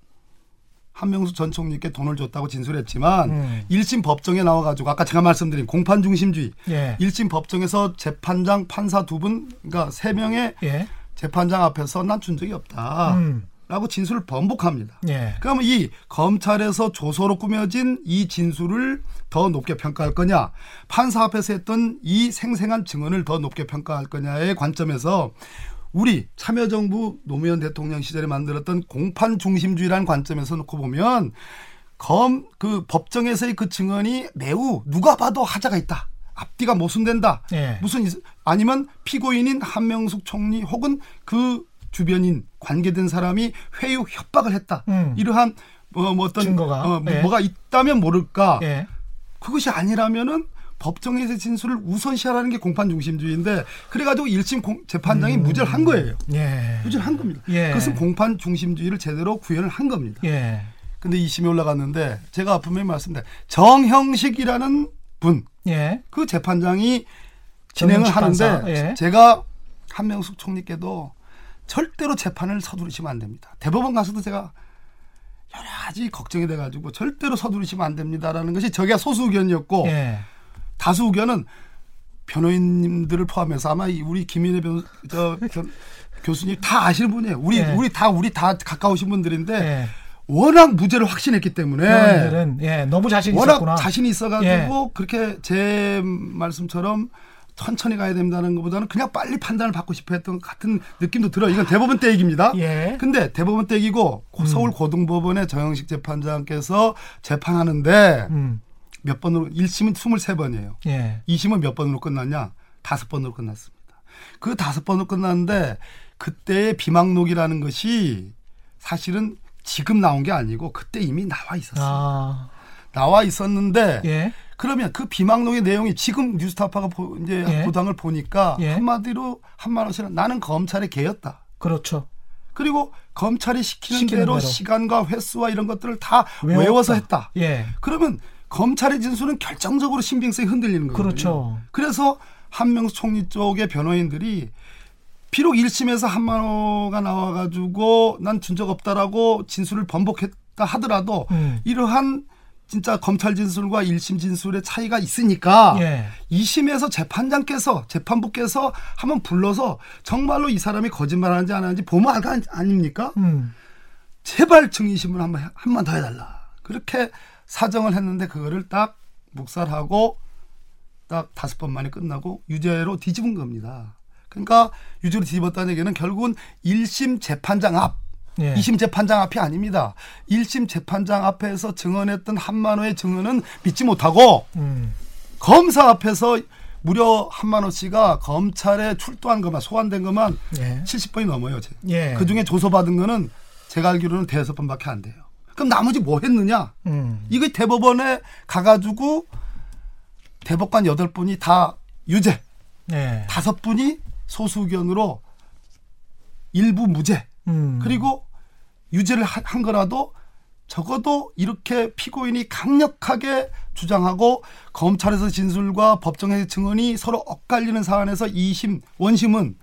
한명수 전 총리께 돈을 줬다고 진술했지만 음. 1심 법정에 나와가지고 아까 제가 말씀드린 공판 중심주의 예. 1심 법정에서 재판장 판사 두 분 그러니까 세 명의 예. 재판장 앞에서 난 준 적이 없다. 음. 라고 진술을 번복합니다. 예. 그러면 이 검찰에서 조서로 꾸며진 이 진술을 더 높게 평가할 거냐, 판사 앞에서 했던 이 생생한 증언을 더 높게 평가할 거냐의 관점에서 우리 참여정부 노무현 대통령 시절에 만들었던 공판 중심주의라는 관점에서 놓고 보면 검 그 법정에서의 그 증언이 매우 누가 봐도 하자가 있다. 앞뒤가 모순된다. 예. 무슨 아니면 피고인인 한명숙 총리 혹은 그 주변인 관계된 사람이 회유 협박을 했다. 음. 이러한 뭐, 뭐 어떤 증거가 어, 뭐, 예. 뭐가 있다면 모를까. 예. 그것이 아니라면은 법정에서 진술을 우선시하라는 게 공판 중심주의인데 그래가지고 1심 공, 재판장이 음. 무죄를 한 거예요. 예. 무죄를 한 겁니다. 예. 그것은 공판 중심주의를 제대로 구현을 한 겁니다. 예. 근데 2심에 올라갔는데 제가 분명히 말씀드린 정형식이라는 분, 예. 그 재판장이 진행을 하는데 예. 제가 한명숙 총리께도 절대로 재판을 서두르시면 안 됩니다. 대법원 가서도 제가 여러 가지 걱정이 돼가지고 절대로 서두르시면 안 됩니다라는 것이 저게 소수 의견이었고 예. 다수 의견은 변호인님들을 포함해서 아마 우리 김인혜 변, 저, 교수님 다 아시는 분이에요. 우리 예. 우리 다 우리 다 가까우신 분들인데 예. 워낙 무죄를 확신했기 때문에 예, 너무 자신 워낙 있었구나. 자신이 있어가지고 예. 그렇게 제 말씀처럼 천천히 가야 된다는 것보다는 그냥 빨리 판단을 받고 싶어 했던 같은 느낌도 들어요. 이건 대법원 때 얘기입니다. 예. 근데 대법원 때 얘기고 음. 서울 고등법원의 정영식 재판장께서 재판하는데 음. 몇 번으로 1심은 23번이에요. 예. 2심은 몇 번으로 끝났냐? 다섯 번으로 끝났습니다. 그 다섯 번으로 끝났는데 그때의 비망록이라는 것이 사실은 지금 나온 게 아니고 그때 이미 나와 있었어요. 아. 나와 있었는데 예. 그러면 그 비망록의 내용이 지금 뉴스타파가 보, 이제 예. 보당을 보니까 예. 한마디로 한마디로 나는 검찰의 개였다. 그렇죠. 그리고 검찰이 시키는, 시키는 대로, 대로, 시간과 횟수와 이런 것들을 다 외웠다. 외워서 했다. 예. 그러면 검찰의 진술은 결정적으로 신빙성이 흔들리는 거예요. 그렇죠. 그래서 한명수 총리 쪽의 변호인들이 비록 1심에서 한만호가 나와가지고 난 준 적 없다라고 진술을 번복했다 하더라도 음. 이러한 진짜 검찰 진술과 1심 진술의 차이가 있으니까 예. 2심에서 재판장께서 재판부께서 한번 불러서 정말로 이 사람이 거짓말하는지 안 하는지 보면 알 아닙니까? 음. 제발 증인심을 한번 한번 더 해달라. 그렇게 사정을 했는데 그거를 딱 묵살하고 딱 다섯 번 만에 끝나고 유죄로 뒤집은 겁니다. 그러니까 유죄로 뒤집었다는 얘기는 결국은 1심 재판장 앞, 예. 2심 재판장 앞이 아닙니다. 1심 재판장 앞에서 증언했던 한만호의 증언은 믿지 못하고 음. 검사 앞에서 무려 한만호 씨가 검찰에 출두한 것만 소환된 것만 예. 70번이 넘어요. 예. 그 중에 조서받은 거는 제가 알기로는 대여섯 번밖에 안 돼요. 그럼 나머지 뭐 했느냐? 음. 이거 대법원에 가가지고 대법관 여덟 분이 다 유죄. 네. 다섯 분이 소수 의견으로 일부 무죄. 음. 그리고 유죄를 한 거라도 적어도 이렇게 피고인이 강력하게 주장하고 검찰에서 진술과 법정의 증언이 서로 엇갈리는 사안에서 2심 원심은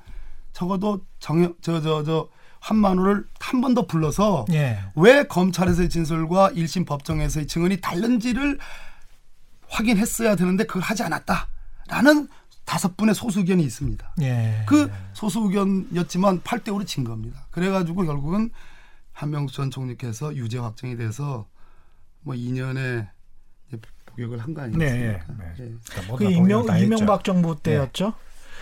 적어도 정 저 저 저 한만호를 한 번 더 불러서 예. 왜 검찰에서의 진술과 1심 법정에서의 증언이 다른지를 확인했어야 되는데 그걸 하지 않았다라는 다섯 분의 소수 의견이 있습니다. 예. 그 소수 의견이었지만 8대 5로 진 겁니다. 그래가지고 결국은 한명수 전 총리께서 유죄 확정이 돼서 뭐 2년에 복역을 한 거 아니겠습니까? 네, 네. 네. 네. 그러니까 그 이명, 이명박 정부 때였죠. 네.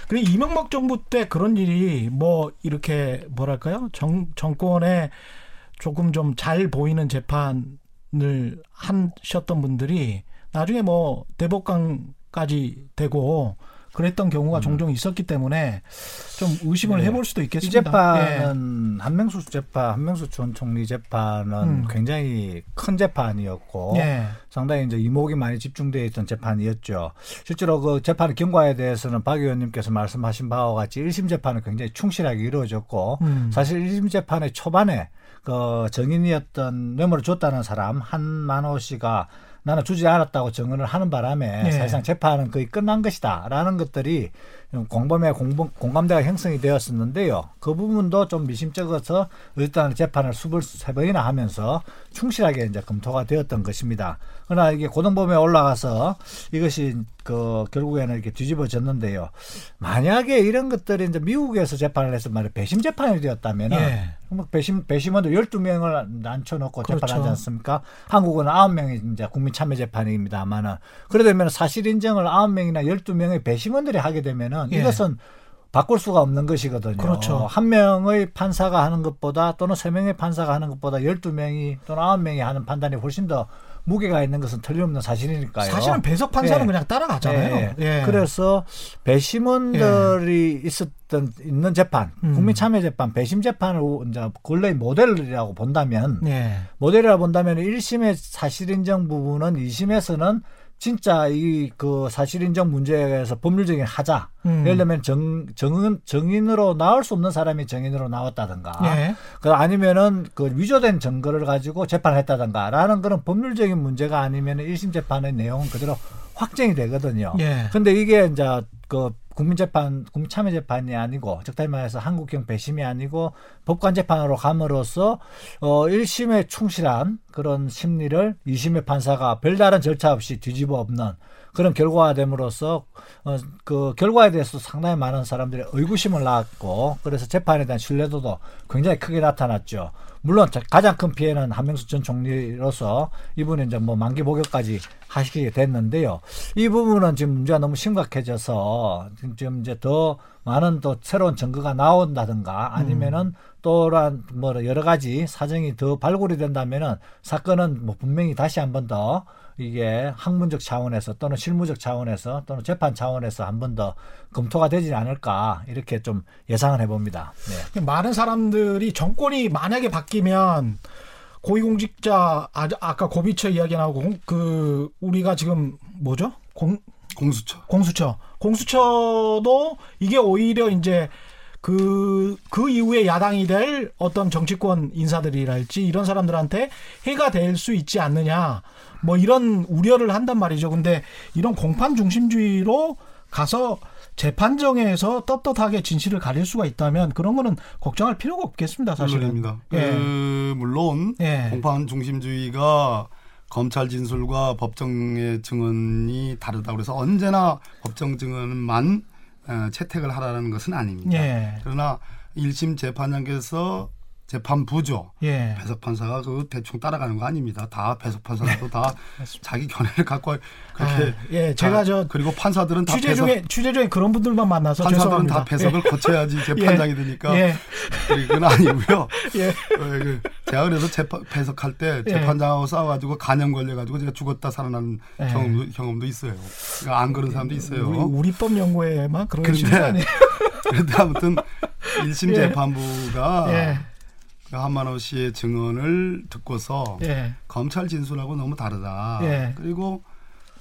그래 이명박 정부 때 그런 일이 뭐 이렇게 뭐랄까요 정 정권에 조금 좀 잘 보이는 재판을 하셨던 분들이 나중에 뭐 대법관까지 되고 그랬던 경우가 음. 종종 있었기 때문에 좀 의심을 네. 해볼 수도 있겠습니다. 이 재판은 예. 한명수 재판, 한명수 전 총리 재판은 음. 굉장히 큰 재판이었고 예. 상당히 이제 이목이 많이 집중되어 있던 재판이었죠. 실제로 그 재판 경과에 대해서는 박 의원님께서 말씀하신 바와 같이 1심 재판은 굉장히 충실하게 이루어졌고 음. 사실 1심 재판의 초반에 그 정인이었던 뇌물을 줬다는 사람 한만호 씨가 나는 주지 않았다고 증언을 하는 바람에 네. 사실상 재판은 거의 끝난 것이다라는 것들이 공범의 공범, 공감대가 형성이 되었었는데요. 그 부분도 좀 미심쩍어서 일단 재판을 수불 세 번이나 하면서 충실하게 이제 검토가 되었던 것입니다. 그러나 이게 고등법에 올라가서 이것이 그 결국에는 이렇게 뒤집어졌는데요. 만약에 이런 것들이 이제 미국에서 재판을 해서 말이 배심 재판이 되었다면은 예. 뭐 배심 배심원도 12명을 앉혀놓고 그렇죠. 재판하지 않습니까? 한국은 9명이 이제 국민 참여 재판입니다만은 그러다면 사실 인정을 9명이나 12명의 배심원들이 하게 되면은 되면 예. 이것은 바꿀 수가 없는 것이거든요. 그렇죠. 한 명의 판사가 하는 것보다 또는 세 명의 판사가 하는 것보다 열두 명이 또는 아홉 명이 하는 판단이 훨씬 더 무게가 있는 것은 틀림없는 사실이니까요. 사실은 배석 판사는 예. 그냥 따라가잖아요. 예. 예. 그래서 배심원들이 예. 있었던 있는 재판, 음. 국민참여 재판, 배심 재판을 이제 근래의 모델이라고 본다면 예. 모델이라고 본다면 1심의 사실 인정 부분은 2심에서는 진짜 이 그 사실 인정 문제에서 법률적인 하자. 음. 예를 들면 정 정인 정인으로 나올 수 없는 사람이 정인으로 나왔다든가. 예. 그 아니면은 그 위조된 증거를 가지고 재판을 했다든가 라는 그런 법률적인 문제가 아니면 1심 재판의 내용은 그대로 확정이 되거든요. 예. 근데 이게 이제 그 국민재판, 국민참여재판이 아니고 적당히 말해서 한국형 배심이 아니고 법관재판으로 감으로써 어 1심에 충실한 그런 심리를 2심의 판사가 별다른 절차 없이 뒤집어 엎는 그런 결과가 됨으로써 어, 그 결과에 대해서 상당히 많은 사람들이 의구심을 낳았고 그래서 재판에 대한 신뢰도도 굉장히 크게 나타났죠. 물론 가장 큰 피해는 한명숙 전 총리로서 이분이 이제 뭐 만기 복역까지 하시게 됐는데요. 이 부분은 지금 문제가 너무 심각해져서 지금 이제 더 많은 또 새로운 증거가 나온다든가 아니면은 음. 또한 뭐 여러 가지 사정이 더 발굴이 된다면은 사건은 뭐 분명히 다시 한번 더 이게 학문적 차원에서 또는 실무적 차원에서 또는 재판 차원에서 한 번 더 검토가 되지 않을까 이렇게 좀 예상을 해봅니다. 네. 많은 사람들이 정권이 만약에 바뀌면 고위공직자 아, 아까 고비처 이야기 나오고 그 우리가 지금 뭐죠? 공 공수처. 공수처. 공수처도 이게 오히려 이제 그, 그 이후에 야당이 될 어떤 정치권 인사들이랄지 이런 사람들한테 해가 될 수 있지 않느냐. 뭐 이런 우려를 한단 말이죠. 근데 이런 공판 중심주의로 가서 재판정에서 떳떳하게 진실을 가릴 수가 있다면 그런 거는 걱정할 필요가 없겠습니다. 사실은. 물론입니다. 예. 그 물론 예. 공판 중심주의가 검찰 진술과 법정의 증언이 다르다고 해서 언제나 법정 증언만 어, 채택을 하라는 것은 아닙니다. 예. 그러나 1심 재판장께서 재판부죠. 예. 배석 판사가 그 대충 따라가는 거 아닙니다. 다 배석 판사도 다 자기 견해를 갖고 그렇게 아, 예, 제가 저 그리고 판사들은 다 취재 중에 취재 중에 그런 분들만 만나서 판사들은 죄송합니다. 다 배석을 예. 거쳐야지 재판장이 예. 되니까 예. 그건 아니고요. 예. 어, 그 제가 그래서 재판 배석할 때 예. 재판장하고 싸워가지고 간염 걸려가지고 제가 죽었다 살아난 예. 경험도, 경험도 있어요. 그러니까 안 그런 사람도 있어요. 우리, 우리법 연구에만 그런 그런데 그런데 아무튼 1심 재판부가 그 한만호 씨의 증언을 듣고서 예. 검찰 진술하고 너무 다르다. 예. 그리고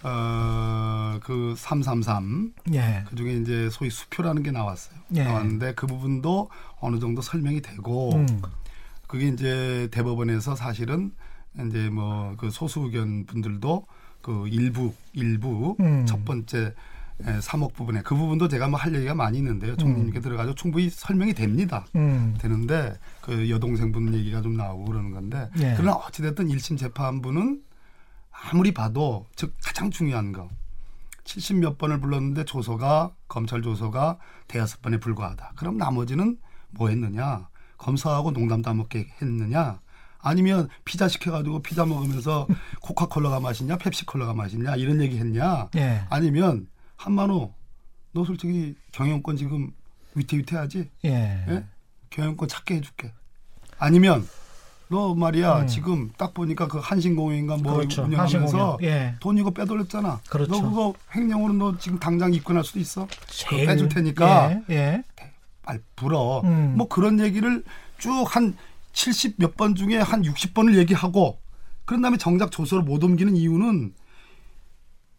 어그 333 예. 그중에 이제 소위 수표라는 게 나왔어요. 예. 나왔는데 그 부분도 어느 정도 설명이 되고 음. 그게 이제 대법원에서 사실은 이제 뭐 그 소수 의견 분들도 그 일부 일부 음. 첫 번째 3억 부분에 그 부분도 제가 뭐 할 얘기가 많이 있는데요. 총리님께 음. 들어가서 충분히 설명이 됩니다. 음. 되는데 그 여동생분 얘기가 좀 나오고 그러는 건데 예. 그러나 어찌됐든 1심 재판부는 아무리 봐도 즉 가장 중요한 거70몇 번을 불렀는데 조서가 검찰 조서가 대여섯 번에 불과하다. 그럼 나머지는 뭐 했느냐? 검사하고 농담 따먹게 했느냐? 아니면 피자 시켜가지고 피자 먹으면서 코카콜라가 맛있냐, 펩시콜라가 맛있냐 이런 얘기 했냐? 예. 아니면 한만호, 너 솔직히 경영권 지금 위태위태하지? 예. 예? 경영권 찾게 해줄게. 아니면 너 말이야 음. 지금 딱 보니까 그 한신공영인가 뭐 그렇죠. 운영하면서 예. 돈 이거 빼돌렸잖아. 그렇죠. 너 그거 횡령으로 너 지금 당장 입건할 수도 있어. 제일, 빼줄 테니까 예. 예. 말 불어. 음. 뭐 그런 얘기를 쭉 한 70 몇 번 중에 한 60번을 얘기하고 그런 다음에 정작 조서를 못 옮기는 이유는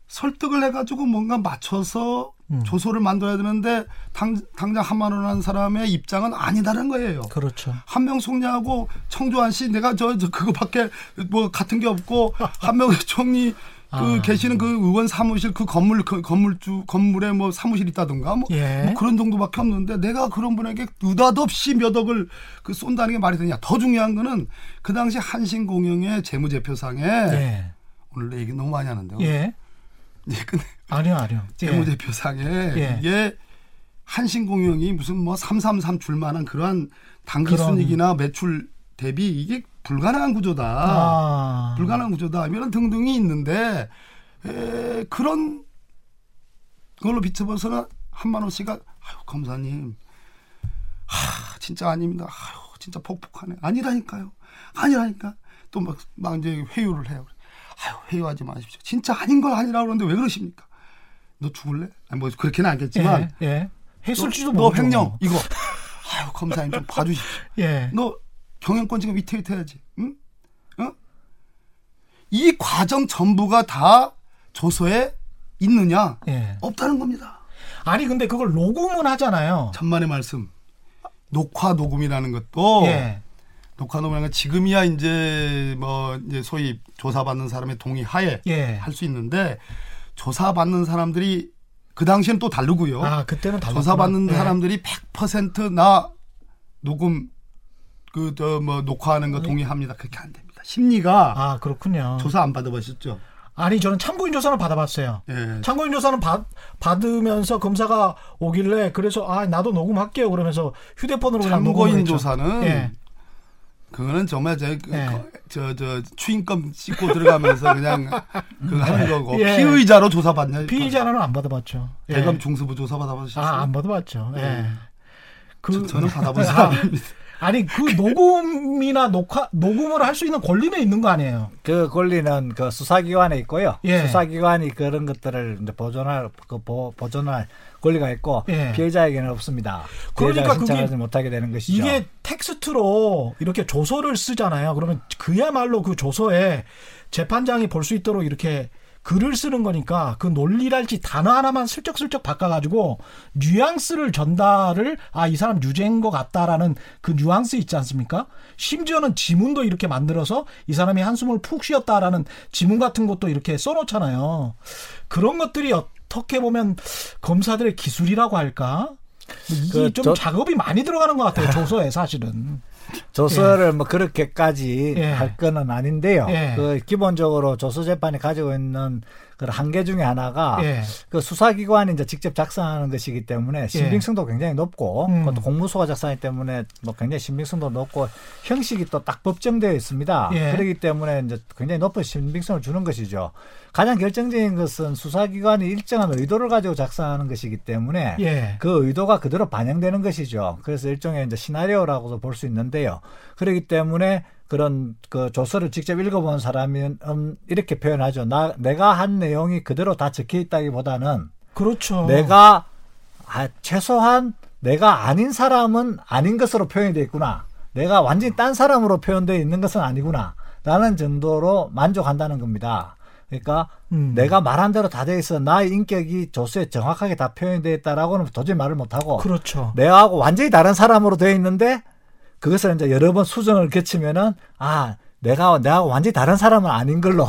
설득을 해가지고 뭔가 맞춰서 음. 조서를 만들어야 되는데 당, 당장 한만 원 한 사람의 입장은 아니다는 거예요. 그렇죠. 한명숙리하고 청조한 씨 내가 저, 저 그거밖에 뭐 같은 게 없고 한명숙 총리 그 아. 계시는 그 의원 사무실 그 건물 그 건물주 건물에 뭐 사무실 있다든가 뭐, 예. 뭐, 그런 정도밖에 없는데 내가 그런 분에게 느닷없이 몇 억을 그 쏜다는 게 말이 되냐 더 중요한 거는 그 당시 한신공영의 재무제표상에 예. 오늘 내 얘기 너무 많이 하는데요. 예. 예, 근데 아니요, 아니요. 재무제표상에 예. 이게 한신 공영이 무슨 뭐333 줄만한 그러한 당기 순이익이나 매출 대비 이게 불가능한 구조다. 아. 불가능한 구조다. 이런 등등이 있는데 에, 그런 걸로 비춰봐서는 한만호 씨가 아유 검사님 하 진짜 아닙니다. 아유 진짜 폭폭하네. 아니라니까요. 아니라니까. 또 막 막 이제 회유를 해요. 아유 회유하지 마십시오. 진짜 아닌 걸 아니라고 그러는데 왜 그러십니까? 너 죽을래? 아니 뭐 그렇게는 않겠지만 예, 예. 했을지도 너, 너 횡령 이거 아유 검사님 좀 봐주십시오. 예. 너 경영권 지금 위태위태하지. 응? 어? 이 과정 전부가 다 조서에 있느냐? 예. 없다는 겁니다. 아니 근데 그걸 녹음은 하잖아요. 천만의 말씀. 녹화 녹음이라는 것도 예. 녹화 녹음이라는 건 지금이야 이제 뭐 이제 소위 조사받는 사람의 동의 하에 예. 할수 있는데 조사받는 사람들이 그 당시엔 또 다르고요. 아 그때는 달랐구나. 조사받는 예. 사람들이 100%나 녹음 그 저 뭐 녹화하는 거 동의합니다. 그렇게 안 됩니다. 심리가 아 그렇군요. 조사 안 받아 보셨죠? 아니 저는 참고인 조사는 받아봤어요. 예. 참고인 조사는 받, 받으면서 검사가 오길래 그래서 아 나도 녹음할게요 그러면서 휴대폰으로 참고인 조사는 예. 그거는 정말 저, 그 예. 저, 저, 추인검 씻고 들어가면서 그냥 그거 하는 거고. 예. 피의자로 조사받냐? 피의자는 안 받아봤죠. 대검 예. 중수부 조사 받아보셨어요? 아, 안 받아봤죠. 예. 그, 저, 는 받아본 사람입니다. 아니 그 녹음이나 녹화 녹음을 할 수 있는 권리는 있는 거 아니에요? 그 권리는 그 수사기관에 있고요. 예. 수사기관이 그런 것들을 이제 보존할 그 보, 보존할 권리가 있고 예. 피해자에게는 없습니다. 그러니까 그게 못하게 되는 것이죠. 이게 텍스트로 이렇게 조서를 쓰잖아요. 그러면 그야말로 그 조서에 재판장이 볼 수 있도록 이렇게 글을 쓰는 거니까 그 논리랄지 단어 하나만 슬쩍슬쩍 바꿔가지고 뉘앙스를 전달을 아 이 사람 유죄인 것 같다라는 그 뉘앙스 있지 않습니까? 심지어는 지문도 이렇게 만들어서 이 사람이 한숨을 푹 쉬었다라는 지문 같은 것도 이렇게 써놓잖아요. 그런 것들이 어떻게 보면 검사들의 기술이라고 할까? 이게 그좀 작업이 많이 들어가는 것 같아요. 조서에 사실은. 조서를 예. 뭐 그렇게까지 예. 할 거는 아닌데요. 예. 그 기본적으로 조서 재판이 가지고 있는 그 한계 중에 하나가 예. 그 수사기관이 이제 직접 작성하는 것이기 때문에 예. 신빙성도 굉장히 높고 음. 그것도 공무소가 작성하기 때문에 뭐 굉장히 신빙성도 높고 형식이 또 딱 법정되어 있습니다. 예. 그렇기 때문에 이제 굉장히 높은 신빙성을 주는 것이죠. 가장 결정적인 것은 수사기관이 일정한 의도를 가지고 작성하는 것이기 때문에 예. 그 의도가 그대로 반영되는 것이죠. 그래서 일종의 이제 시나리오라고도 볼 수 있는데요. 그렇기 때문에 그런 그 조서를 직접 읽어본 사람은 음, 이렇게 표현하죠. 나 내가 한 내용이 그대로 다 적혀 있다기보다는 그렇죠. 내가 아, 최소한 내가 아닌 사람은 아닌 것으로 표현이 돼 있구나. 내가 완전히 딴 사람으로 표현되어 있는 것은 아니구나. 라는 정도로 만족한다는 겁니다. 그러니까 음. 내가 말한 대로 다 돼 있어 나의 인격이 조서에 정확하게 다 표현되어 있다라고는 도저히 말을 못하고 그렇죠. 내가하고 완전히 다른 사람으로 되어 있는데 그것을 이제 여러 번 수정을 거치면은 아 내가 내가 완전히 다른 사람은 아닌 걸로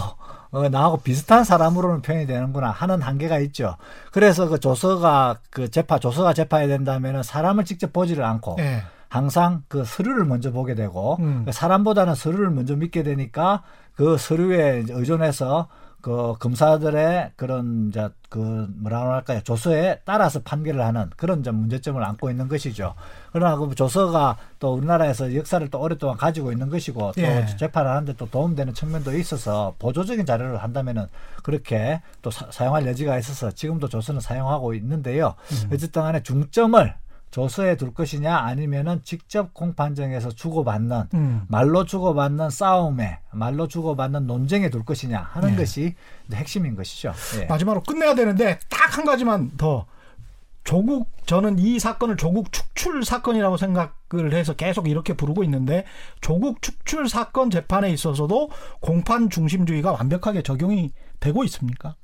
어, 나하고 비슷한 사람으로는 표현이 되는구나 하는 한계가 있죠. 그래서 그 조서가 그 재판 조서가 재판이 된다면은 사람을 직접 보지를 않고 네. 항상 그 서류를 먼저 보게 되고 음. 그 사람보다는 서류를 먼저 믿게 되니까 그 서류에 의존해서 그 검사들의 그런 이제 그 뭐라고 할까요 조서에 따라서 판결을 하는 그런 좀 문제점을 안고 있는 것이죠. 그러나 그 조서가 또 우리나라에서 역사를 또 오랫동안 가지고 있는 것이고 또 예. 재판을 하는데 또 도움되는 측면도 있어서 보조적인 자료를 한다면은 그렇게 또 사, 용할 여지가 있어서 지금도 조서는 사용하고 있는데요. 음. 어쨌든 간에 중점을 조서에 둘 것이냐 아니면은 직접 공판정에서 주고받는 음. 말로 주고받는 싸움에 말로 주고받는 논쟁에 둘 것이냐 하는 네. 것이 핵심인 것이죠. 예. 마지막으로 끝내야 되는데 딱 한 가지만 더 조국 저는 이 사건을 조국 축출 사건이라고 생각을 해서 계속 이렇게 부르고 있는데 조국 축출 사건 재판에 있어서도 공판 중심주의가 완벽하게 적용이 되고 있습니까?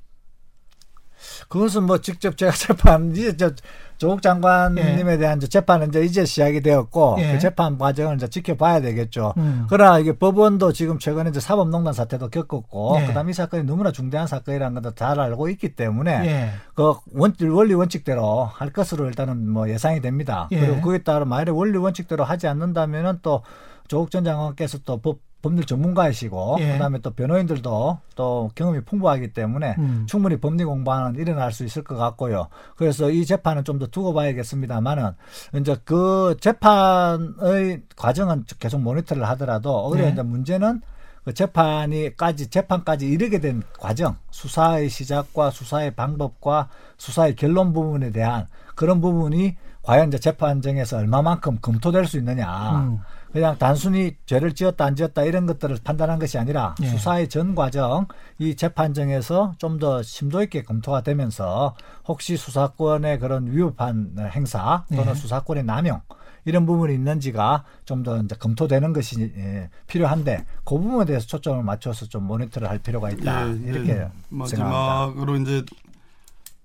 그것은 뭐 직접 제가 재판 이제 저 조국 장관님에 예. 대한 재판은 이제 이제 시작이 되었고 예. 그 재판 과정을 이제 지켜봐야 되겠죠. 음. 그러나 이게 법원도 지금 최근에 이제 사법농단 사태도 겪었고 예. 그다음 이 사건이 너무나 중대한 사건이라는 것도 잘 알고 있기 때문에 예. 그 원, 원리 원칙대로 할 것으로 일단은 뭐 예상이 됩니다. 예. 그리고 그에 따라 만약에 원리 원칙대로 하지 않는다면은 또 조국 전 장관께서 또 법 법률 전문가이시고 예. 그다음에 또 변호인들도 또 경험이 풍부하기 때문에 음. 충분히 법리 공부는 일어날 수 있을 것 같고요. 그래서 이 재판은 좀 더 두고 봐야겠습니다만은 이제 그 재판의 과정은 계속 모니터를 하더라도 오히려 예. 이제 문제는 그 재판이까지 재판까지 이르게 된 과정, 수사의 시작과 수사의 방법과 수사의 결론 부분에 대한 그런 부분이 과연 이제 재판정에서 얼마만큼 검토될 수 있느냐. 음. 그냥 단순히 죄를 지었다 안 지었다 이런 것들을 판단한 것이 아니라 예. 수사의 전 과정 이 재판정에서 좀 더 심도 있게 검토가 되면서 혹시 수사권의 그런 위법한 행사 또는 예. 수사권의 남용 이런 부분이 있는지가 좀 더 이제 검토되는 것이 예, 필요한데 그 부분에 대해서 초점을 맞춰서 좀 모니터를 할 필요가 있다 예, 예. 이렇게 예. 마지막으로 생각합니다. 이제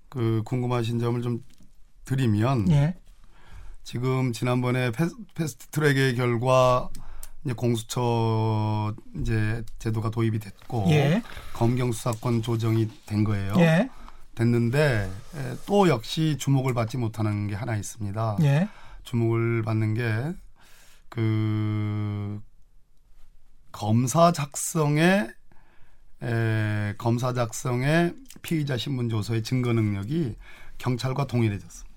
그 궁금하신 점을 좀 드리면 예. 지금 지난번에 패스트 트랙의 결과 이제 공수처 이제 제도가 도입이 됐고 예. 검경 수사권 조정이 된 거예요. 예. 됐는데 또 역시 주목을 받지 못하는 게 하나 있습니다. 예. 주목을 받는 게 그 검사 작성에 에, 검사 작성의 피의자 신문 조서의 증거 능력이 경찰과 동일해졌습니다.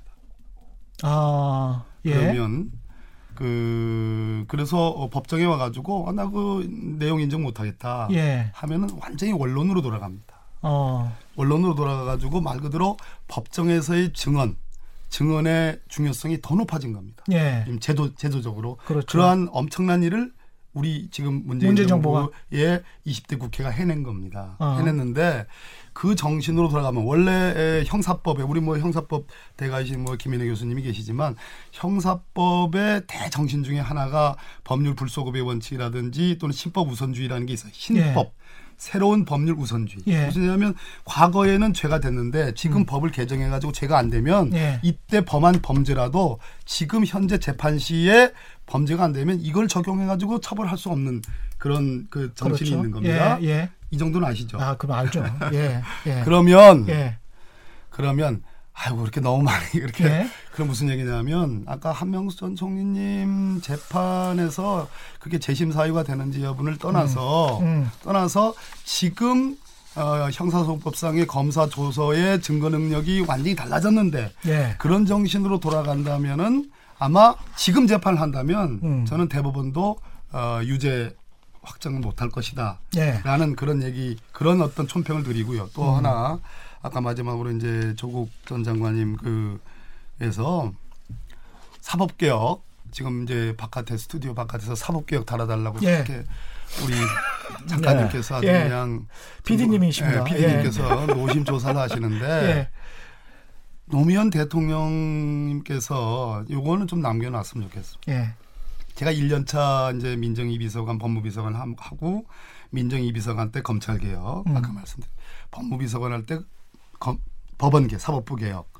아, 예. 그러면 그 그래서 어, 법정에 와가지고 아, 나그 내용 인정 못하겠다 예. 하면은 완전히 원론으로 돌아갑니다. 어. 원론으로 돌아가가지고 말 그대로 법정에서의 증언, 증언의 중요성이 더 높아진 겁니다. 예. 제도 제도적으로 그렇죠. 그러한 엄청난 일을 우리 지금 문재인 정부의 20대 국회가 해낸 겁니다. 어. 해냈는데 그 정신으로 돌아가면 원래 형사법에 우리 뭐 형사법 대가이신 뭐 김인혜 교수님이 계시지만 형사법의 대정신 중에 하나가 법률 불소급의 원칙이라든지 또는 신법 우선주의라는 게 있어요. 신법. 예. 새로운 법률 우선주의. 예. 무슨 얘기냐면 과거에는 죄가 됐는데 지금 음. 법을 개정해 가지고 죄가 안 되면 예. 이때 범한 범죄라도 지금 현재 재판 시에 범죄가 안 되면 이걸 적용해 가지고 처벌할 수 없는 그런 그 정신이 그렇죠. 있는 겁니다. 예. 예. 이 정도는 아시죠? 아, 그럼 알죠. 예. 예. 그러면 예. 그러면 아이고 이렇게 너무 많이 이렇게 네. 그럼 무슨 얘기냐면 아까 한명수 전 총리님 재판에서 그게 재심 사유가 되는지 여부를 떠나서 음. 음. 떠나서 지금 어, 형사소송법상의 검사 조서의 증거 능력이 완전히 달라졌는데 네. 그런 정신으로 돌아간다면은 아마 지금 재판을 한다면 음. 저는 대법원도 어, 유죄 확정을 못할 것이다. 네. 라는 그런 얘기, 그런 어떤 촌평을 드리고요. 또 음. 하나 아까 마지막으로 이제 조국 전 장관님 그 에서 사법개혁 지금 이제 바깥에 스튜디오 바깥에서 사법개혁 달아달라고 예. 이렇게 우리 작가님께서 아주 예. 그냥 PD님이십니다. 예, PD님께서 예. 노심 조사를 하시는데 예. 노무현 대통령님께서 요거는 좀 남겨놨으면 좋겠습니다. 예. 제가 1년차 이제 민정이 비서관 법무비서관 하고 민정이 비서관 때 검찰개혁 음. 아까 말씀드린 법무비서관 할 때 법원개, 사법부 개혁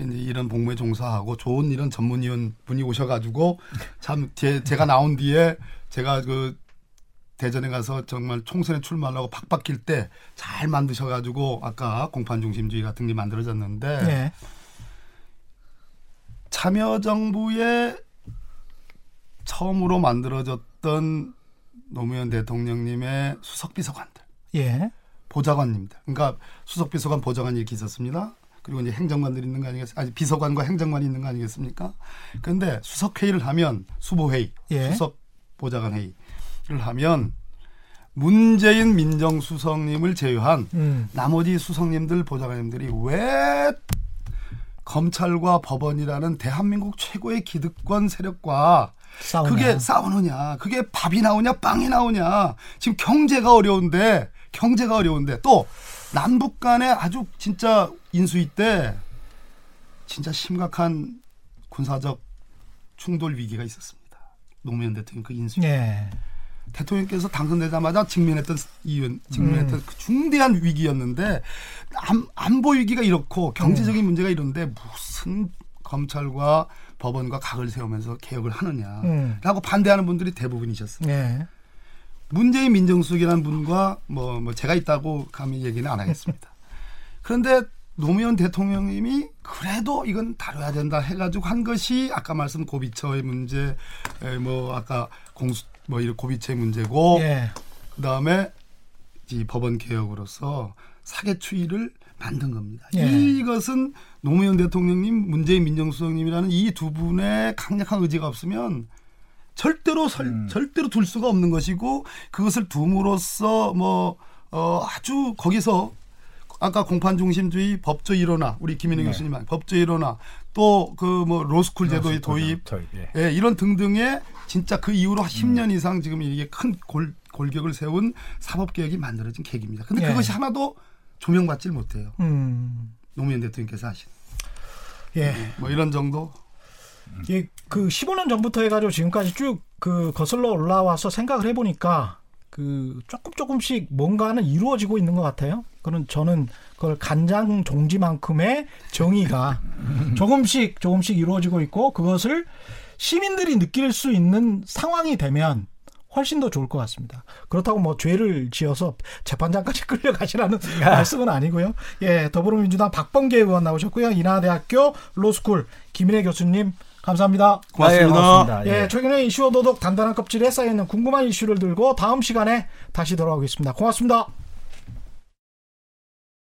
이제 이런 복무에 종사하고 좋은 이런 전문위원 분이 오셔가지고 참 제, 제가 나온 뒤에 제가 그 대전에 가서 정말 총선에 출마하려고 팍팍 낄때잘 만드셔가지고 아까 공판 중심주의 같은 게 만들어졌는데 네. 참여정부의 처음으로 만들어졌던 노무현 대통령님의 수석비서관들. 예. 보좌관입니다. 그러니까 수석 비서관 보좌관이 이렇게 있었습니다. 그리고 이제 행정관들이 있는 거 아니겠습니까? 아니, 비서관과 행정관이 있는 거 아니겠습니까? 그런데 수석 회의를 하면 수보 회의, 예. 수석 보좌관 회의를 하면 문재인 민정수석님을 제외한 음. 나머지 수석님들 보좌관님들이 왜 검찰과 법원이라는 대한민국 최고의 기득권 세력과 싸우냐. 그게 싸우느냐, 그게 밥이 나오냐, 빵이 나오냐. 지금 경제가 어려운데 경제가 어려운데 또 남북 간에 아주 진짜 인수위 때 진짜 심각한 군사적 충돌 위기가 있었습니다. 노무현 대통령 그 인수위. 네. 대통령께서 당선되자마자 직면했던 이윤 직면했던 음. 그 중대한 위기였는데 안, 안보 위기가 이렇고 경제적인 음. 문제가 이런데 무슨 검찰과 법원과 각을 세우면서 개혁을 하느냐라고 음. 반대하는 분들이 대부분이셨습니다. 네. 문재인 민정수석이라는 분과 뭐, 뭐 제가 있다고 감히 얘기는 안 하겠습니다. 그런데 노무현 대통령님이 그래도 이건 다뤄야 된다 해가지고 한 것이 아까 말씀 고비처의 문제, 뭐 아까 공수 뭐 이런 고비처의 문제고, 예. 그 다음에 이 법원 개혁으로서 사개 추이를 만든 겁니다. 예. 이것은 노무현 대통령님, 문재인 민정수석님이라는 이 두 분의 강력한 의지가 없으면 절대로 설, 음. 절대로 둘 수가 없는 것이고 그것을 둠으로써 뭐 어, 아주 거기서 아까 공판 중심주의 법조 일원화 우리 김인혜 네. 교수님 법조 일원화 또그 뭐 로스쿨 제도의 도입 예. 예, 이런 등등의 진짜 그 이후로 10년 음. 이상 지금 이게 큰 골, 골격을 세운 사법 개혁이 만들어진 계기입니다. 근데 예. 그것이 하나도 조명받질 못해요. 음. 노무현 대통령께서 하신. 예. 뭐 이런 정도 예, 그 15년 전부터 해가지고 지금까지 쭉 그 거슬러 올라와서 생각을 해보니까 그 조금 조금씩 뭔가는 이루어지고 있는 것 같아요. 그런 저는 그걸 간장 종지만큼의 정의가 조금씩 조금씩 이루어지고 있고 그것을 시민들이 느낄 수 있는 상황이 되면 훨씬 더 좋을 것 같습니다. 그렇다고 뭐 죄를 지어서 재판장까지 끌려가시라는 말씀은 아니고요. 예, 더불어민주당 박범계 의원 나오셨고요. 인하대학교 로스쿨 김인혜 교수님 감사합니다. 고맙습니다. 네, 고맙습니다. 예, 예. 최근에 이슈 도독 단단한 껍질에 쌓여있는 궁금한 이슈를 들고 다음 시간에 다시 돌아오겠습니다. 고맙습니다.